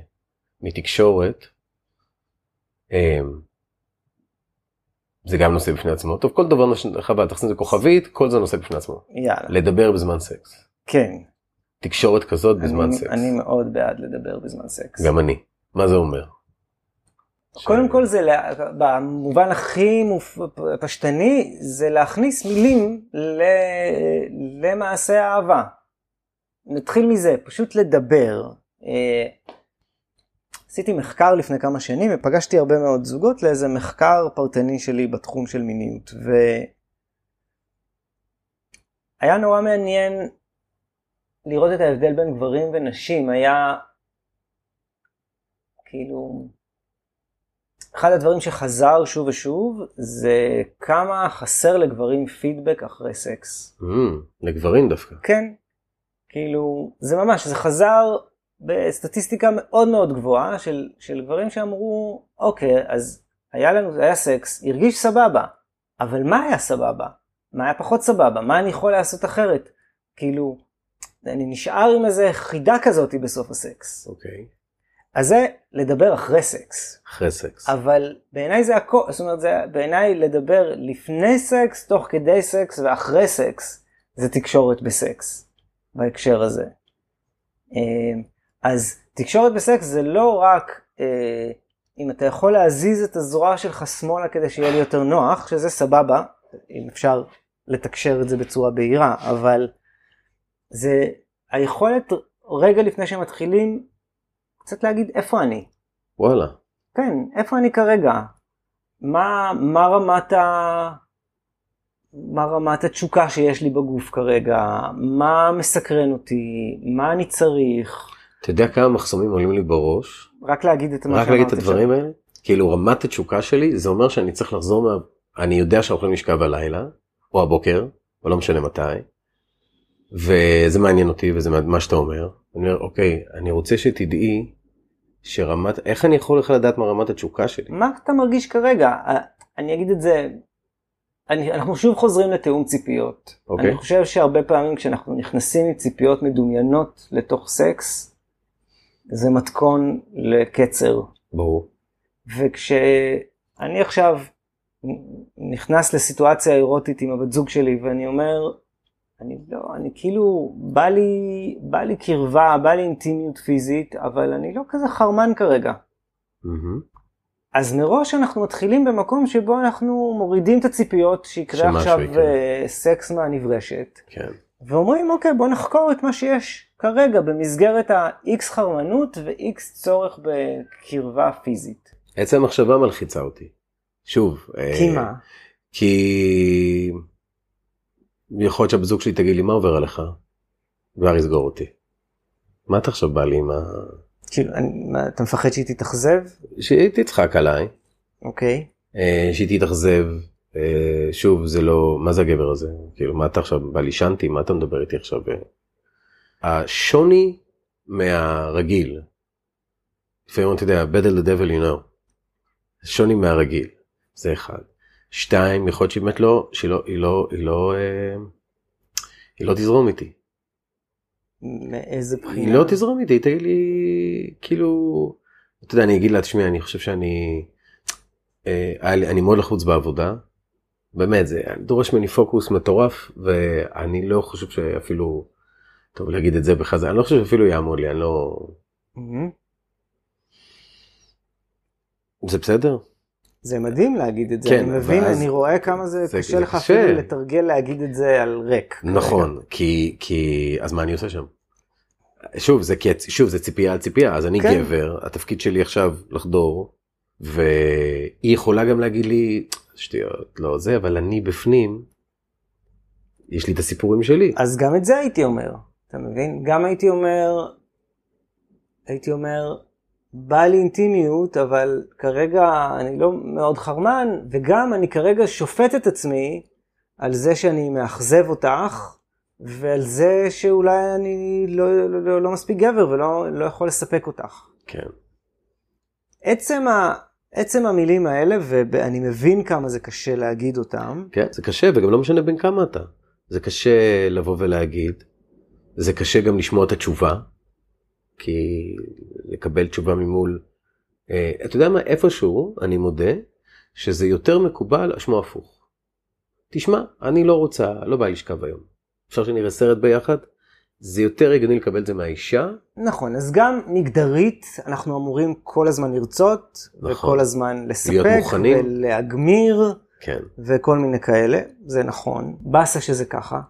מתקשורת, אה, זה גם נושא בפני עצמו. טוב, כל דבר, נש- חבל, תכניס לזה כוכבית, כל זה נושא בפני עצמו. יאללה, לדבר בזמן סקס. כן. תקשורת כזאת בזמן אני, סקס. אני מאוד בעד לדבר בזמן סקס. גם אני. מה זה אומר? קודם כל זה במובן הכי. פשטני זה להכניס מילים ל... למעשה האהבה. נתחיל מזה, פשוט לדבר. אה, עשיתי מחקר לפני כמה שנים ופגשתי הרבה מאוד זוגות לאיזה מחקר פרטני שלי בתחום של מיניות. והיה נורא מעניין לראות את ההבדל בין גברים ונשים. היה כאילו אחד הדברים שחזר שוב ושוב זה כמה חסר לגברים פידבק אחרי סקס. Mm, לגברים דווקא. כן, כאילו זה ממש, זה חזר בסטטיסטיקה מאוד מאוד גבוהה של, של גברים שאמרו, אוקיי, אז היה לנו, היה סקס, הרגיש סבבה, אבל מה היה סבבה? מה היה פחות סבבה? מה אני יכול לעשות אחרת? כאילו, אני נשאר עם איזה חידה כזאת בסוף הסקס. אוקיי. אז זה לדבר אחרי סקס. אחרי סקס. אבל בעיניי זה הכל, זאת אומרת, זה בעיניי לדבר לפני סקס, תוך כדי סקס ואחרי סקס, זה תקשורת בסקס, בהקשר הזה. אה, אז תקשורת בסקס זה לא רק אה, אם אתה יכול להזיז את הזרוע שלך שמאלה כדי שיהיה לי יותר נוח, שזה סבבה, אם אפשר לתקשר את זה בצורה בהירה, אבל זה היכולת רגע לפני שמתחילים, קצת להגיד איפה אני. וואלה. כן, איפה אני כרגע? מה, מה רמת ה... מה רמת התשוקה שיש לי בגוף כרגע? מה מסקרן אותי? מה אני צריך? אתה יודע כמה מחסומים עולים לי בראש? רק להגיד את מה רק להגיד את הדברים האלה? כאילו רמת התשוקה שלי זה אומר שאני צריך לחזור מה... אני יודע יכולים לשכב בלילה או הבוקר או לא משנה מתי. וזה מעניין אותי וזה מה שאתה אומר. אני אומר אוקיי אני רוצה שתדעי שרמת איך אני יכול לך לדעת מה רמת התשוקה שלי. מה אתה מרגיש כרגע? אני אגיד את זה אני, אנחנו שוב חוזרים לתיאום ציפיות. אוקיי. אני חושב שהרבה פעמים כשאנחנו נכנסים עם ציפיות מדומיינות לתוך סקס, זה מתכון לקצר. ברור. וכשאני עכשיו נכנס לסיטואציה אירוטית עם הבת זוג שלי ואני אומר, אני לא, אני כאילו, בא לי, בא לי קרבה, בא לי אינטימיות פיזית, אבל אני לא כזה חרמן כרגע. מהמם. אז מראש אנחנו מתחילים במקום שבו אנחנו מורידים את הציפיות שיקרה עכשיו יקרה. אה, סקס מהנברשת, כן. ואומרים אוקיי בוא נחקור את מה שיש כרגע במסגרת ה-X חרמנות ו-X צורך בקרבה פיזית. עצם המחשבה מלחיצה אותי. שוב. כי אה, מה? כי יכול להיות שהבת זוג שלי תגיד לי מה עובר עליך, כבר יסגור אותי. מה אתה עכשיו בא לי עם ה... כאילו, אתה מפחד שהיא תתאכזב? שהיא תצחק עליי, אוקיי. אה, שהיא תתאכזב, אה, שוב זה לא, מה זה הגבר הזה? כאילו מה אתה עכשיו בא לי שנתי, מה אתה מדבר איתי עכשיו? אה? השוני מהרגיל, לפעמים אתה יודע, better the devil you know, שוני מהרגיל, זה אחד. שתיים, יכול להיות שהיא באמת לא, שהיא לא, היא לא, היא לא, אה, היא לא תזרום איתי. מאיזה בחינה? היא לא תזרום איתי, תגיד לי, כאילו, אתה יודע, אני אגיד לה, תשמעי, אני חושב שאני, אה, אני מאוד לחוץ בעבודה, באמת, זה דורש ממני פוקוס מטורף, ואני לא חושב שאפילו, טוב להגיד את זה בחזרה, אני לא חושב שאפילו יעמוד לי, אני לא, מהמם. זה בסדר? זה מדהים להגיד את זה, כן, אני מבין, ואז- אני רואה כמה זה זה- קשה לך. אפילו לתרגל להגיד את זה על ריק. נכון, כי, כי, אז מה אני עושה שם? שוב, זה, שוב, זה ציפייה על ציפייה, אז אני כן. גבר, התפקיד שלי עכשיו לחדור, והיא יכולה גם להגיד לי, שטויות, לא זה, אבל אני בפנים, יש לי את הסיפורים שלי. אז גם את זה הייתי אומר, אתה מבין? גם הייתי אומר, הייתי אומר, בא לי אינטימיות, אבל כרגע אני לא מאוד חרמן, וגם אני כרגע שופט את עצמי על זה שאני מאכזב אותך, ועל זה שאולי אני לא, לא, לא, לא מספיק גבר ולא לא יכול לספק אותך. כן, עצם, ה, עצם המילים האלה, ואני מבין כמה זה קשה להגיד אותם, כן, זה קשה, וגם לא משנה בין כמה אתה. זה קשה לבוא ולהגיד, זה קשה גם לשמוע את התשובה, כי לקבל תשובה ממול, אה, אתה יודע מה, איפשהו, אני מודה, שזה יותר מקובל לשמוע הפוך. תשמע, אני לא רוצה, לא בא לשכב היום. אפשר שנראה סרט ביחד? זה יותר הגיוני לקבל את זה מהאישה, נכון, אז גם מגדרית אנחנו אמורים כל הזמן לרצות, נכון. וכל הזמן לספק. ולהגמיר, כן, וכל מיני כאלה, זה נכון. באסה שזה ככה.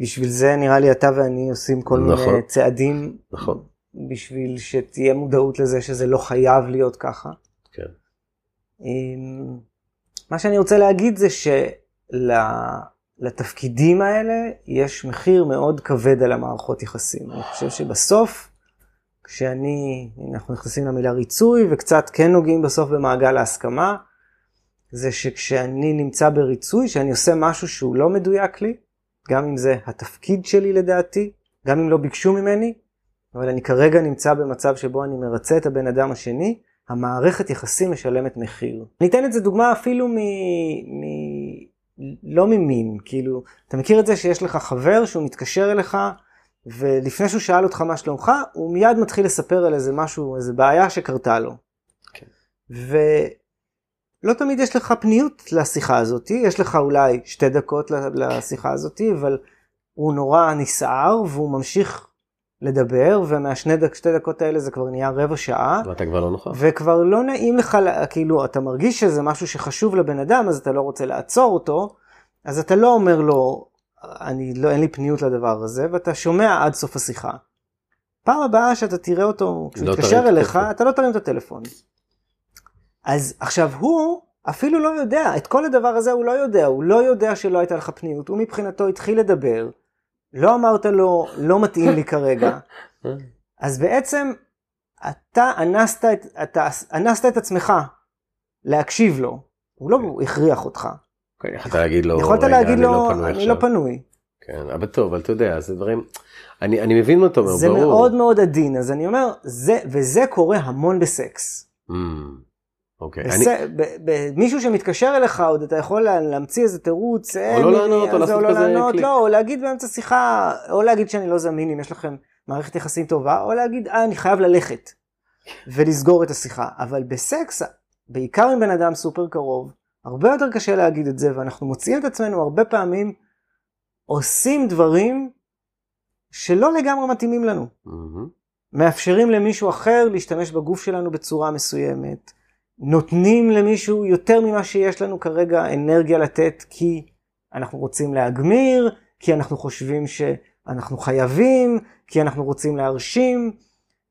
בשביל זה נראה לי אתה ואני עושים כל נכון. מיני צעדים, נכון, בשביל שתהיה מודעות לזה שזה לא חייב להיות ככה. כן. אמ, מה שאני רוצה להגיד זה שלתפקידים האלה יש מחיר מאוד כבד על המערכות יחסים. אני חושב שבסוף, כשאני, אנחנו נכנסים למילה ריצוי וקצת כן נוגעים בסוף במעגל ההסכמה, זה שכשאני נמצא בריצוי, שאני עושה משהו שהוא לא מדויק לי, גם אם זה התפקיד שלי לדעתי, גם אם לא ביקשו ממני, אבל אני כרגע נמצא במצב שבו אני מרצה את הבן אדם השני, המערכת יחסים משלמת מחיר. אני אתן את זה דוגמה אפילו מ... מ... לא ממין, כאילו, אתה מכיר את זה שיש לך חבר שהוא מתקשר אליך, ולפני שהוא שאל אותך מה שלומך, הוא מיד מתחיל לספר על איזה משהו, איזה בעיה שקרתה לו. כן. ולא תמיד יש לך פניות לשיחה הזאת, יש לך אולי שתי דקות לשיחה הזאת, אבל הוא נורא נסער והוא ממשיך לדבר, ומהשתי דק, דקות האלה זה כבר נהיה רבע שעה. ואתה כבר לא נוכח. וכבר לא נעים לך, כאילו, אתה מרגיש שזה משהו שחשוב לבן אדם, אז אתה לא רוצה לעצור אותו, אז אתה לא אומר לו, אני לא, אין לי פניות לדבר הזה, ואתה שומע עד סוף השיחה. פעם הבאה שאתה תראה אותו, כשהוא לא יתקשר אליך. אתה לא תרים את הטלפון. אז עכשיו הוא אפילו לא יודע, את כל הדבר הזה הוא לא יודע, הוא לא יודע שלא הייתה לך פניות, הוא מבחינתו התחיל לדבר, לא אמרת לו, לא מתאים לי כרגע. אז בעצם אתה אנסת את, אתה אנסת את עצמך להקשיב לו. הוא לא הכריח אותך. כן, יכולת להגיד לו, יכולת רגע, להגיד אני לו, לא אני. לא פנוי. כן, אבל טוב, אבל אתה יודע, זה דברים, אני, אני מבין מה אתה אומר, זה ברור. מאוד מאוד עדין, אז אני אומר, זה, וזה קורה המון בסקס. Mm, אוקיי. בס- אני- ב- ב- מישהו שמתקשר אליך עוד אתה יכול לה- להמציא איזה תירוץ, אין לא לי, לענות, או אז לעשות לא כזה קליק. לא, או להגיד באמצע שיחה, או להגיד שאני לא זמין אם יש לכם מערכת יחסים טובה, או להגיד אה אני חייב ללכת ולסגור את השיחה, אבל בסקס, בעיקר עם בן אדם סופר קרוב, הרבה יותר קשה להגיד את זה, ואנחנו מוצאים את עצמנו הרבה פעמים עושים דברים שלא לגמרי מתאימים לנו. מהמם. מאפשרים למישהו אחר להשתמש בגוף שלנו בצורה מסוימת, נותנים למישהו יותר ממה שיש לנו כרגע אנרגיה לתת כי אנחנו רוצים להגמיר, כי אנחנו חושבים שאנחנו חייבים, כי אנחנו רוצים להרשים.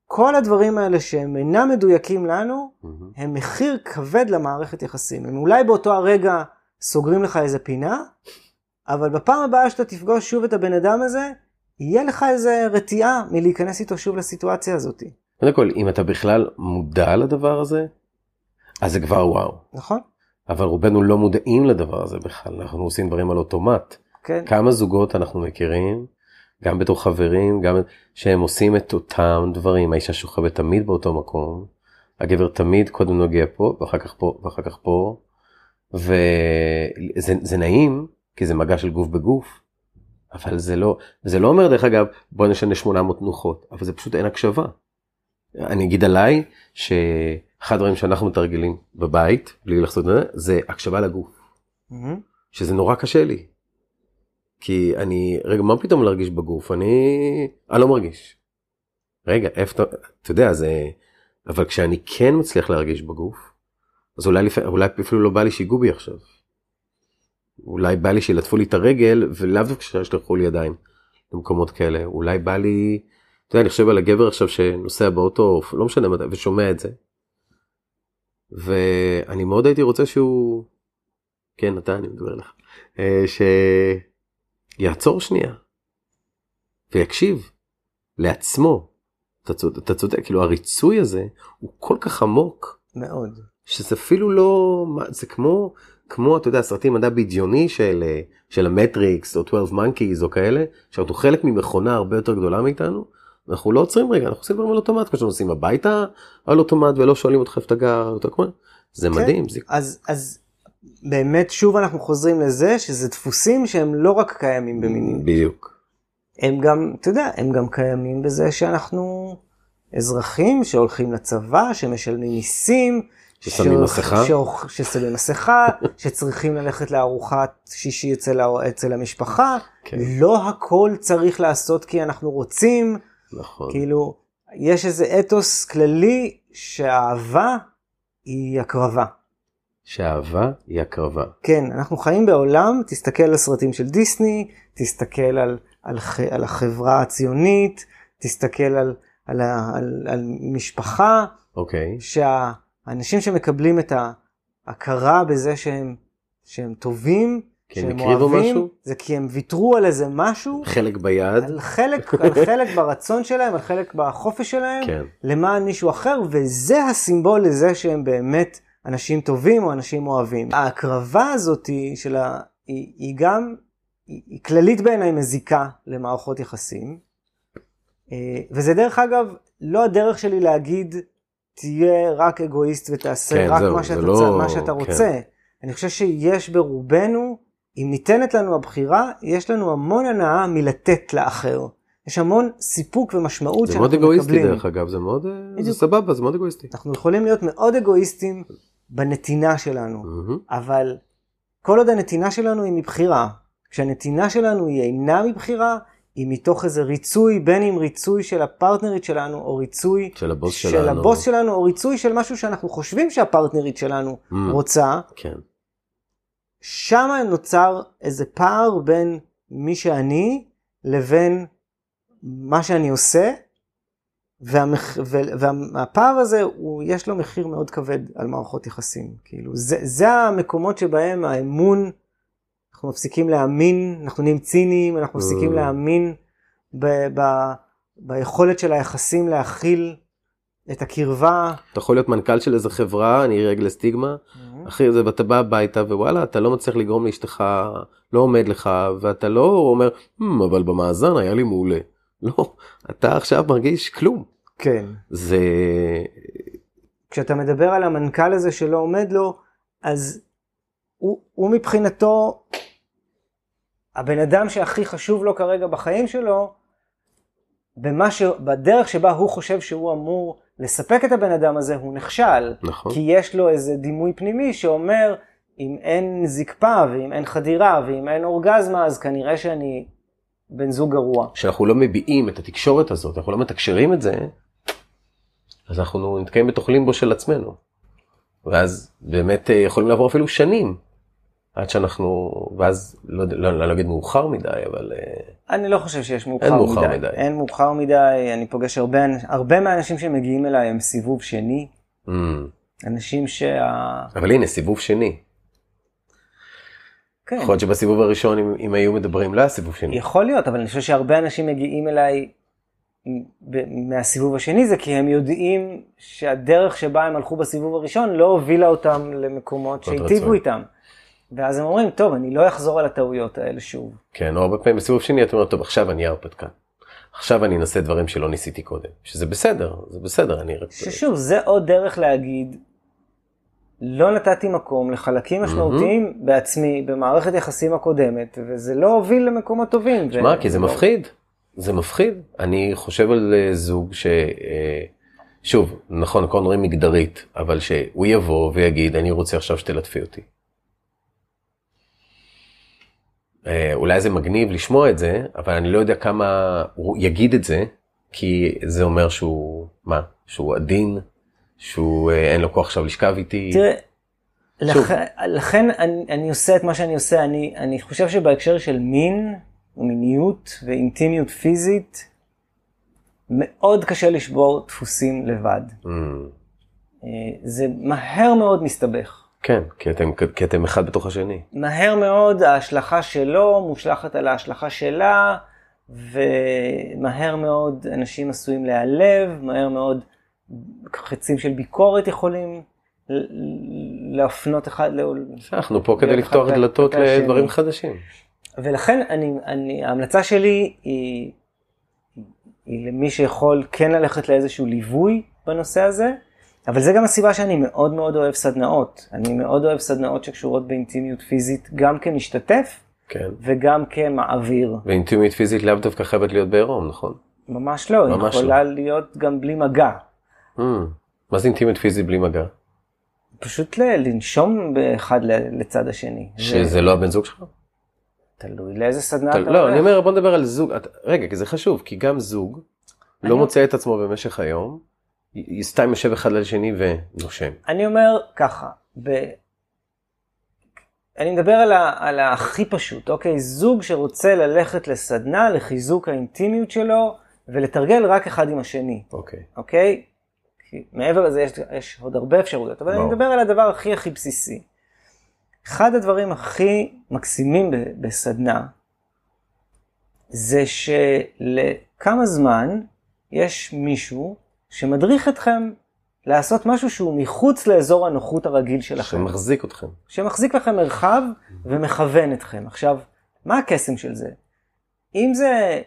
כל הדברים האלה שהם אינם מדויקים לנו, מהמם. הם מחיר כבד למערכת יחסים. הם אולי באותו הרגע סוגרים לך איזה פינה, אבל בפעם הבאה שאתה תפגוש שוב את הבן אדם הזה, יהיה לך איזה רתיעה מלהיכנס איתו שוב לסיטואציה הזאת. קודם כל, אם אתה בכלל מודע לדבר הזה, אז זה כבר וואו. נכון? אבל רובנו לא מודעים לדבר הזה בכלל, אנחנו עושים דברים על אוטומט. כן. כמה זוגות אנחנו מכירים, גם בתור חברים, גם שהם עושים את אותם דברים, האישה שוכבת תמיד באותו מקום, הגבר תמיד קודם נוגע פה, ואחר כך פה, ואחר כך פה, וזה זה נעים, כי זה מגע של גוף בגוף, אבל זה לא, זה לא אומר דרך אגב, בוא נשנה 800 תנוחות, אבל זה פשוט אין הקשבה. אני אגיד עליי, שאחד הדברים שאנחנו מתרגלים בבית, בלי לחזור את זה, זה הקשבה לגוף. מהמם. שזה נורא קשה לי. כי אני, רגע, מה פתאום להרגיש בגוף? אני, אני לא מרגיש. רגע, איפה אתה, אתה יודע, זה, אבל כשאני כן מצליח להרגיש בגוף, אז אולי, לפ... אולי אפילו לא בא לי שיגעו בי עכשיו. אולי בא לי שילטפו לי את הרגל, ולאו דווקא שישלחו לי ידיים למקומות כאלה. אולי בא לי, אתה יודע, אני חושב על הגבר עכשיו שנוסע באוטו, לא משנה מתי, ושומע את זה. ואני מאוד הייתי רוצה שהוא, כן, אתה, אני מדבר אליך, אה, שיעצור שנייה ויקשיב לעצמו. אתה צודק, אתה צודק, כאילו הריצוי הזה הוא כל כך עמוק, מאוד. שזה אפילו לא, זה כמו, כמו, אתה יודע, סרטים מדע בדיוני של, של המטריקס או 12 monkeys או כאלה, שאנחנו חלק ממכונה הרבה יותר גדולה מאיתנו, אנחנו לא עוצרים רגע, אנחנו עושים דברים על אוטומט, כמו שנוסעים הביתה על אוטומט ולא שואלים אותך איפה אתה גר, אתה כמו, זה כן. מדהים, זה אז, אז באמת שוב אנחנו חוזרים לזה שזה דפוסים שהם לא רק קיימים במינים. בדיוק. הם גם, אתה יודע, הם גם קיימים בזה שאנחנו אזרחים שהולכים לצבא, שמשלמים מיסים, ששמים מסכה. ששמים מסכה, שצריכים ללכת לארוחת שישי אצל, אצל המשפחה. כן. לא הכל צריך לעשות כי אנחנו רוצים, נכון. כאילו, יש איזה אתוס כללי שהאהבה היא הקרבה. שאהבה היא הקרבה. כן, אנחנו חיים בעולם, תסתכל על סרטים של דיסני, תסתכל על, על, על החברה הציונית, תסתכל על, על, על, על משפחה, אוקיי. שהאנשים שמקבלים את ההכרה בזה שהם, שהם טובים, כי הם הקריבו משהו? זה כי הם ויתרו על איזה משהו, חלק ביד. על חלק, על חלק ברצון שלהם, על חלק בחופש שלהם, כן. למען מישהו אחר, וזה הסימבול לזה שהם באמת אנשים טובים או אנשים אוהבים. ההקרבה הזאת של ה... היא, היא גם, היא, היא כללית בעיניי מזיקה למערכות יחסים. אה, וזה דרך אגב, לא הדרך שלי להגיד, תהיה רק אגואיסט ותעשה כן, רק זהו, מה שאתה, לא- מה שאתה כן. רוצה. אני חושב שיש ברובנו, אם ניתנת לנו הבחירה, יש לנו המון הנאה מלתת לאחר. יש המון סיפוק ומשמעות זה שאנחנו מאוד אגואיסטי מקבלים. דרך אגב, זה מאוד, אה, זה. סבבה, זה מאוד אגואיסטי. אנחנו יכולים להיות מאוד אגואיסטים בנתינה שלנו, מהמם. אבל כל עוד הנתינה שלנו היא מבחירה, כשהנתינה שלנו היא אינה מבחירה, היא מתוך איזה ריצוי, בין אם ריצוי של הפרטנרית שלנו, או ריצוי של הבוס של שלנו. הבוס שלנו, או ריצוי של משהו שאנחנו חושבים שהפרטנרית שלנו Mm. רוצה, כן. שם נוצר איזה פער בין מי שאני לבין מה שאני עושה, והמח... ו- והפער הזה, הוא, יש לו מחיר מאוד כבד על מערכות יחסים. כאילו, זה, זה המקומות שבהם האמון, אנחנו מפסיקים להאמין, אנחנו נהיים ציניים, אנחנו מפסיקים Mm. להאמין ב- ב- ביכולת של היחסים להכיל את הקרבה. אתה יכול להיות מנכ"ל של איזה חברה, אני רגל סטיגמה, אחי, זה, ואתה בא הביתה ווואלה, אתה לא מצליח לגרום לאשתך, לא עומד לך, ואתה לא אומר, "Hmm, אבל במאזן היה לי מעולה. לא, אתה עכשיו מרגיש כלום. כן. זה, כשאתה מדבר על המנכ"ל הזה שלא עומד לו, אז הוא, הוא מבחינתו, הבן אדם שהכי חשוב לו כרגע בחיים שלו, במה ש... בדרך שבה הוא חושב שהוא אמור לספק את הבן אדם הזה, הוא נכשל. נכון. כי יש לו איזה דימוי פנימי שאומר, אם אין זקפה ואם אין חדירה ואם אין אורגזמה, אז כנראה שאני בן זוג גרוע. כשאנחנו לא מביעים את התקשורת הזאת, אנחנו לא מתקשרים את זה, אז אנחנו נתקעים בתוך לימבו של עצמנו. ואז באמת אה, יכולים לעבור אפילו שנים, עד שאנחנו, ואז לא יודע, לא, לא אגיד מאוחר מדי, אבל אה, אני לא חושב שיש מאוחר, אין מאוחר מדי. מדי. אין מאוחר מדי, אני פוגש הרבה, הרבה מהאנשים שמגיעים אליי הם סיבוב שני. mm, אנשים שה... אבל הנה, סיבוב שני. כן, יכול להיות שבסיבוב הראשון, אם, אם היו מדברים, לא היה סיבוב שני. יכול להיות, אבל אני חושב שהרבה אנשים מגיעים אליי מהסיבוב השני, זה כי הם יודעים שהדרך שבה הם הלכו בסיבוב הראשון לא הובילה אותם למקומות שהיטיבו. איתם. ואז הם אומרים, טוב, אני לא אחזור על הטעויות האלה שוב. כן, או הרבה פעמים בסיבוב שני אתה אומר, טוב, עכשיו אני הרפתקן. עכשיו אני אנסה דברים שלא ניסיתי קודם. שזה בסדר, זה בסדר, אני רק... ששוב, זה עוד דרך להגיד, לא נתתי מקום לחלקים משמעותיים בעצמי, במערכת יחסים הקודמת, וזה לא הוביל למקומות טובים. שמע, ו- כי זה לא- מפחיד. זה מפחיד. אני חושב על אה, זוג ש... אה, שוב, נכון, הכל אומרים מגדרית, אבל שהוא יבוא ויגיד, אני רוצה עכשיו שתלטפי אותי. אה, אולי זה מגניב לשמוע את זה, אבל אני לא יודע כמה הוא יגיד את זה, כי זה אומר שהוא, מה? שהוא עדין, שהוא אה, אין לו כוח עכשיו לשכב איתי. תראה. לכ... לכן אני, אני עושה את מה שאני עושה, אני, אני חושב שבהקשר של מין ומיניות ואינטימיות פיזית, מאוד קשה לשבור דפוסים לבד. Mm, אה, זה מהר מאוד מסתבך. כן, כי אתם, כי אתם אחד בתוך השני. מהר מאוד ההשלכה שלו מושלכת על ההשלכה שלה, ומהר מאוד אנשים עשויים להיעלב, מהר מאוד חצים של ביקורת יכולים להפנות אחד. אנחנו פה כדי לפתוח דלתות. לדברים חדשים. ולכן אני, אני, ההמלצה שלי היא, היא למי שיכול כן ללכת לאיזשהו ליווי בנושא הזה, אבל זה גם הסיבה שאני מאוד מאוד אוהב סדנאות. אני מאוד אוהב סדנאות שקשורות באינטימיות פיזית, גם כמשתתף כן. וגם כמעביר. ואינטימית פיזית לאו דווקא חייבת להיות בעירום, נכון? ממש לא, היא יכולה להיות גם בלי מגע. Mm. מה זה אינטימית פיזית בלי מגע? פשוט ל- לנשום באחד ל- לצד השני. זה שזה לא הבן זוג שלך? תלוי לאיזה סדנה אתה- אתה לא, הולך. אני אומר בוא נדבר על זוג, אתה- רגע, כי זה חשוב, כי גם זוג לא מוצא את עצמו במשך היום, סתם יושב אחד על השני ונושם. אני אומר ככה, ב... אני מדבר על, ה... על הכי פשוט, אוקיי? זוג שרוצה ללכת לסדנה לחיזוק האינטימיות שלו ולתרגל רק אחד עם השני, אוקיי. אוקיי? כי מעבר לזה יש, יש עוד הרבה אפשרויות, אבל אני ברור. מדבר על הדבר הכי הכי בסיסי. אחד הדברים הכי מקסימים ב... בסדנה זה שלכמה זמן יש מישהו שמדריך אתכם לעשות משהו שהוא מחוץ לאזור הנוחות הרגיל שלכם, שמחזיק אתכם. שמחזיק לכם מרחב ומכוון אתכם. עכשיו, מה הקסם של זה? אם זה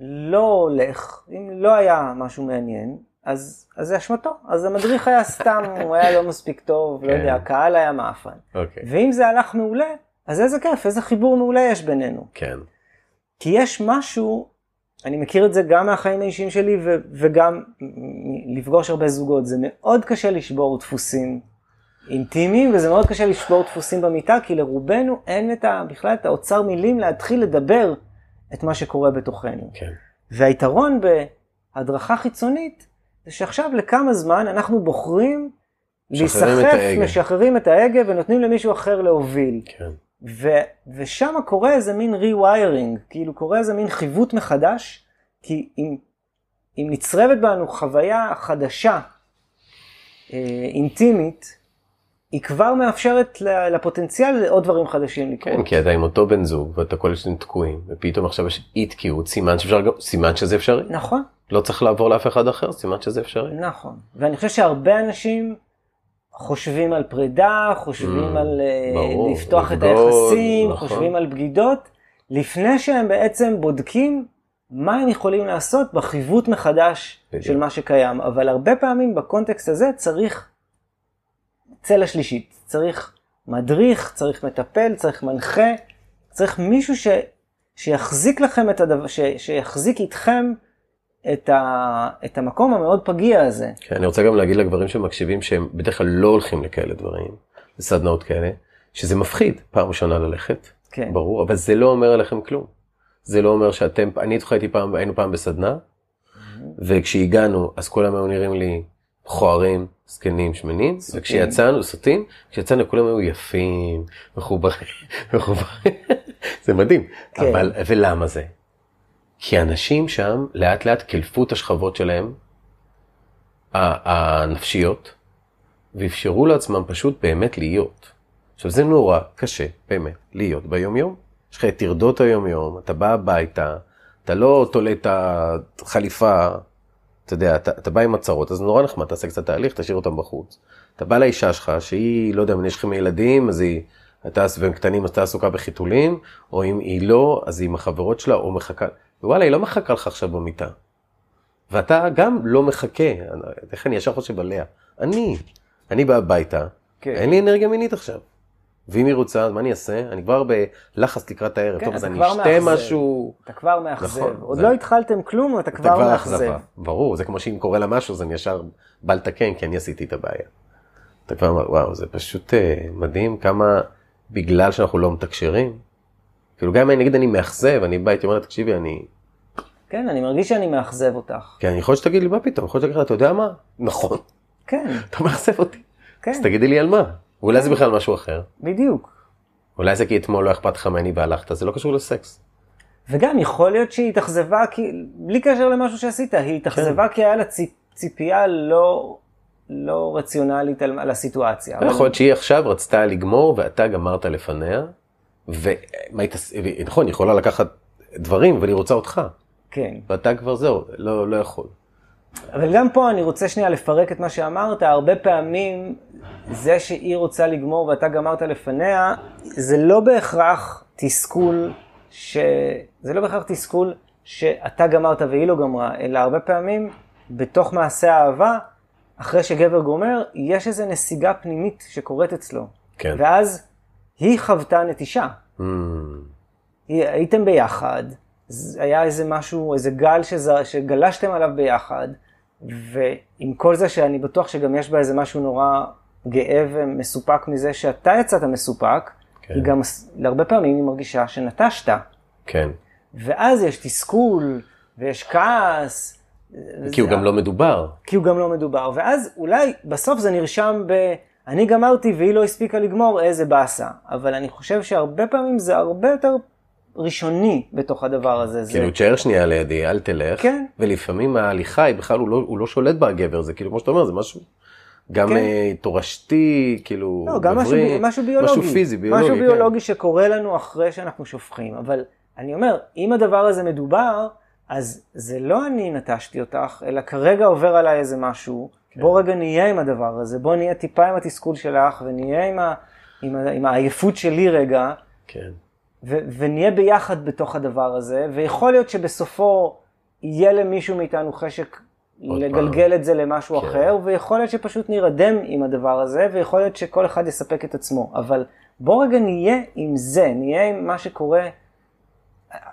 לא הולך, אם לא היה משהו מעניין, אז, אז זה אשמתו. אז המדריך היה סתם, הוא היה לא מספיק טוב, לא כן. יודע, הקהל היה מאפן. אוקיי. ואם זה הלך מעולה, אז איזה כיף, איזה חיבור מעולה יש בינינו. כן. כי יש משהו, אני מכיר את זה גם מהחיים האישיים שלי ו- וגם לפגוש הרבה זוגות, זה מאוד קשה לשבור דפוסים אינטימיים וזה מאוד קשה לשבור דפוסים במיטה, כי לרובנו אין את ה, בכלל את האוצר מילים להתחיל לדבר את מה שקורה בתוכנו. כן. והיתרון בהדרכה חיצונית זה שעכשיו לכמה זמן אנחנו בוחרים להיסחף. משחררים את ההגה ונותנים למישהו אחר להוביל. כן. ו- ושם קורה איזה מין rewiring, כאילו קורה איזה מין חיווט מחדש, כי אם, אם נצרבת בנו חוויה חדשה, אה, אינטימית, היא כבר מאפשרת לפוטנציאל לעוד דברים חדשים לקרות. כן, כי אתה עם אותו בן זוג ואתה כל השנים תקועים, ופתאום עכשיו יש אי תקיעות, סימן שאפשר סימן שזה אפשרי. נכון, לא צריך לעבור לאף אחד אחר, סימן שזה אפשרי. נכון. ואני חושב שהרבה אנשים חושבים על פרידה, חושבים Mm, על אה, ברור, לפתוח את לבגוד, היחסים, נכון. חושבים על בגידות, לפני שהם בעצם בודקים מה הם יכולים לעשות בחיווט מחדש בדיוק. של מה שקיים. אבל הרבה פעמים בקונטקסט הזה צריך צלע שלישית, צריך מדריך, צריך מטפל, צריך מנחה, צריך מישהו ש, שיחזיק לכם את הדבר, ש, שיחזיק איתכם את, ה, את המקום המאוד פגיע הזה. כן, אני רוצה גם להגיד לגברים שמקשיבים שהם בדרך כלל לא הולכים לכאלה דברים, לסדנאות כאלה, שזה מפחיד פעם ראשונה ללכת, כן. ברור, אבל זה לא אומר עליכם כלום. זה לא אומר שאתם, אני איתך הייתי פעם, היינו פעם בסדנה, וכשהגענו, אז כולם היו נראים לי מכוערים, זקנים, שמנים, סוטים. וכשיצאנו, סוטים, כשיצאנו כולם היו יפים, מחוברים, מחוברים, זה מדהים. כן. אבל, ולמה זה? כי אנשים שם לאט לאט קלפו את השכבות שלהם, הנפשיות, ואפשרו לעצמם פשוט באמת להיות. עכשיו זה נורא קשה באמת להיות ביום יום. יש לך את טרדות היום יום, אתה בא הביתה, אתה לא תולה את החליפה, אתה יודע, אתה, אתה בא עם הצהרות, אז נורא נחמד, תעשה קצת תהליך, תשאיר אותם בחוץ. אתה בא לאישה שלך, שהיא, לא יודע, אם יש לכם ילדים, אז היא, אתה, והם קטנים, אז אתה עסוקה בחיתולים, או אם היא לא, אז היא עם החברות שלה, או מחכה, ווואלה, היא לא מחכה לך עכשיו במיטה. ואתה גם לא מחכה, איך אני ישר חושב עליה? אני, אני בא הביתה, כן. אין לי אנרגיה מינית עכשיו. ואם היא רוצה, אז מה אני אעשה? אני כבר בלחץ לקראת הערב, כן, טוב, אז אני אשתה. משהו... אתה כבר מאכזב. נכון, עוד זה- לא התחלתם כלום, אתה אתה כבר מאכזב. ברור, זה כמו שאם קורה לה משהו, אז אני ישר בא לתקן, כי אני עשיתי את הבעיה. אתה כבר אומר, וואו, זה פשוט אה, מדהים כמה, בגלל שאנחנו לא מתקשרים, כאילו גם אם נגיד אני מאכזב, אני בא איתי אומר לה, תקשיבי, אני... כן, אני מרגיש שאני מאכזב אותך. כן, יכול להיות שתגיד לי, מה פתאום? יכול להיות שתגיד לך, אתה יודע מה? נכון, כן, אתה מאכזב אותי. כן, אז תגידי לי על מה. ואולי זה בכלל משהו אחר. בדיוק. אולי זה כי אתמול לא אכפת לך ממני והלכת, זה לא קשור לסקס. וגם יכול להיות שהיא התאכזבה, כי, בלי קשר למשהו שעשית, היא התאכזבה כי היה לה ציפ, ציפייה לא, לא רציונלית על, על הסיטואציה. אבל- יכול להיות שהיא עכשיו רצתה לגמור ואתה גמרת לפניה, ומה היא תעש- נכון, היא יכולה לקחת דברים, אבל היא רוצה אותך, כן. ואתה כבר זהו, לא, לא יכול. אבל גם פה אני רוצה שנייה לפרק את מה שאמרת, הרבה פעמים זה שהיא רוצה לגמור ואתה גמרת לפניה, זה לא בהכרח תסכול, ש... זה לא בהכרח תסכול שאתה גמרת והיא לא גמרה, אלא הרבה פעמים בתוך מעשה האהבה, אחרי שגבר גומר, יש איזו נסיגה פנימית שקורית אצלו. כן. ואז היא חוותה נטישה. Mm, היא- הייתם ביחד, היה איזה משהו, איזה גל שזה, שגלשתם עליו ביחד, ועם כל זה שאני בטוח שגם יש בה איזה משהו נורא גאה ומסופק מזה שאתה יצאת מסופק, כן. היא גם, להרבה פעמים היא מרגישה שנטשת. כן, ואז יש תסכול, ויש כעס. כי הוא גם לא מדובר. כי הוא גם לא מדובר. ואז אולי בסוף זה נרשם ב... אני גמרתי והיא לא הספיקה לגמור, איזה באסה. אבל אני חושב שהרבה פעמים זה הרבה יותר ראשוני בתוך הדבר הזה. זה... כאילו, תשאר שנייה לידי, אל תלך. כן. ולפעמים ההליכה היא בכלל, הוא לא, הוא לא שולט בה הגבר, זה כאילו, כמו שאתה אומר, זה משהו גם כן. אה, תורשתי, כאילו, לא, גם משהו, גברי, בי- משהו ביולוגי. משהו פיזי, ביולוגי, משהו כן. ביולוגי שקורה לנו אחרי שאנחנו שופכים. אבל אני אומר, אם הדבר הזה מדובר, אז זה לא אני נטשתי אותך, אלא כרגע עובר עליי איזה משהו. כן. בוא רגע נהיה עם הדבר הזה, בוא נהיה טיפה עם התסכול שלך, ונהיה עם, ה, עם, ה, עם העייפות שלי רגע, כן. ו- ונהיה ביחד בתוך הדבר הזה, ויכול להיות שבסופו יהיה למישהו מאיתנו חשק לגלגל את זה למשהו כן. אחר, ויכול להיות שפשוט נירדם עם הדבר הזה, ויכול להיות שכל אחד יספק את עצמו. אבל בוא רגע נהיה עם זה, נהיה עם מה שקורה.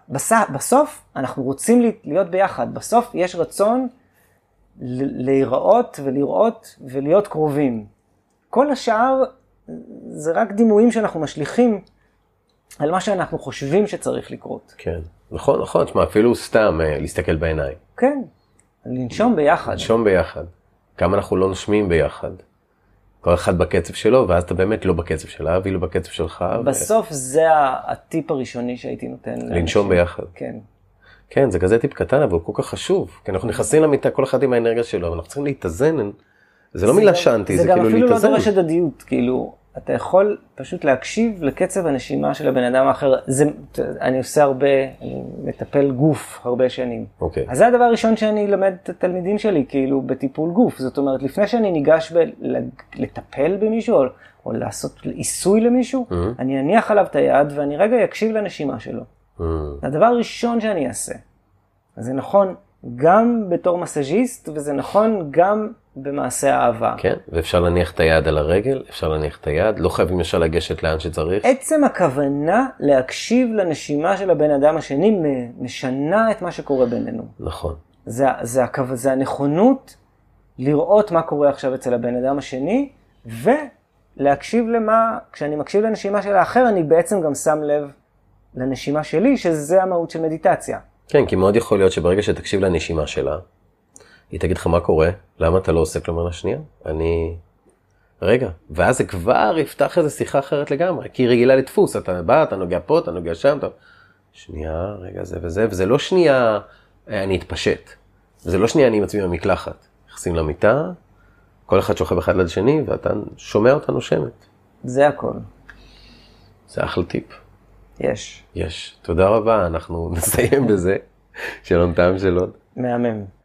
בס... בסוף אנחנו רוצים להיות ביחד, בסוף יש רצון להיראות ולראות ולהיות קרובים. כל השאר זה רק דימויים שאנחנו משליכים על מה שאנחנו חושבים שצריך לקרות. כן. נכון, נכון, תשמע, אפילו סתם אה, להסתכל בעיניים. כן, לנשום ביחד. לנשום ביחד. כמה אנחנו לא נושמים ביחד. כל אחד בקצב שלו, ואז אתה באמת לא בקצב שלה, והיא לא בקצב שלך. ו- בסוף זה ה- הטיפ הראשוני שהייתי נותן. לאנשים. לנשום ביחד. כן. כן, זה כזה טיפ קטן, אבל הוא כל כך חשוב. כי אנחנו נכנסים למיטה, כל אחד עם האנרגיה שלו, ואנחנו צריכים להתאזן. זה לא מילה שאנטי, זה זה גם כאילו אפילו לא להתאזן. דורש הדדיות, כאילו, אתה יכול פשוט להקשיב לקצב הנשימה של הבן אדם האחר. זה, אני עושה הרבה, אני מטפל גוף הרבה שנים. אוקיי. אז זה הדבר הראשון שאני אלמד את התלמידים שלי, כאילו, בטיפול גוף. זאת אומרת, לפני שאני ניגש לטפל במישהו, או, או לעשות עיסוי למישהו, Mhm. אני אניח עליו את היד ואני רגע אקשיב לנשימה שלו. Mm, זה הדבר הראשון שאני אעשה. זה נכון גם בתור מסאז'יסט, וזה נכון גם במעשה האהבה. כן, ואפשר להניח את היד על הרגל, אפשר להניח את היד, לא חייבים ישר לגשת לאן שצריך. עצם הכוונה להקשיב לנשימה של הבן אדם השני משנה את מה שקורה בינינו. נכון. זה, זה, הכו... זה הנכונות לראות מה קורה עכשיו אצל הבן אדם השני, ולהקשיב למה, כשאני מקשיב לנשימה של האחר, אני בעצם גם שם לב לנשימה שלי, שזה המהות של מדיטציה. כן, כי מאוד יכול להיות שברגע שתקשיב לנשימה שלה, היא תגיד לך מה קורה, למה אתה לא עושה כלומר לשנייה? אני... רגע, ואז זה כבר יפתח איזו שיחה אחרת לגמרי, כי היא רגילה לדפוס, אתה בא, אתה נוגע פה, אתה נוגע שם, אתה... שנייה, רגע, זה וזה, וזה לא שנייה, אה, אני אתפשט. זה לא שנייה, אני עם עצמי במקלחת. נכנסים למיטה, כל אחד שוכב אחד ליד שני, ואתה שומע אותה נושמת. זה הכל. זה אחלה טיפ. יש. יש. תודה רבה, אנחנו נסיים בזה. שלום טעם של עוד. מהמם.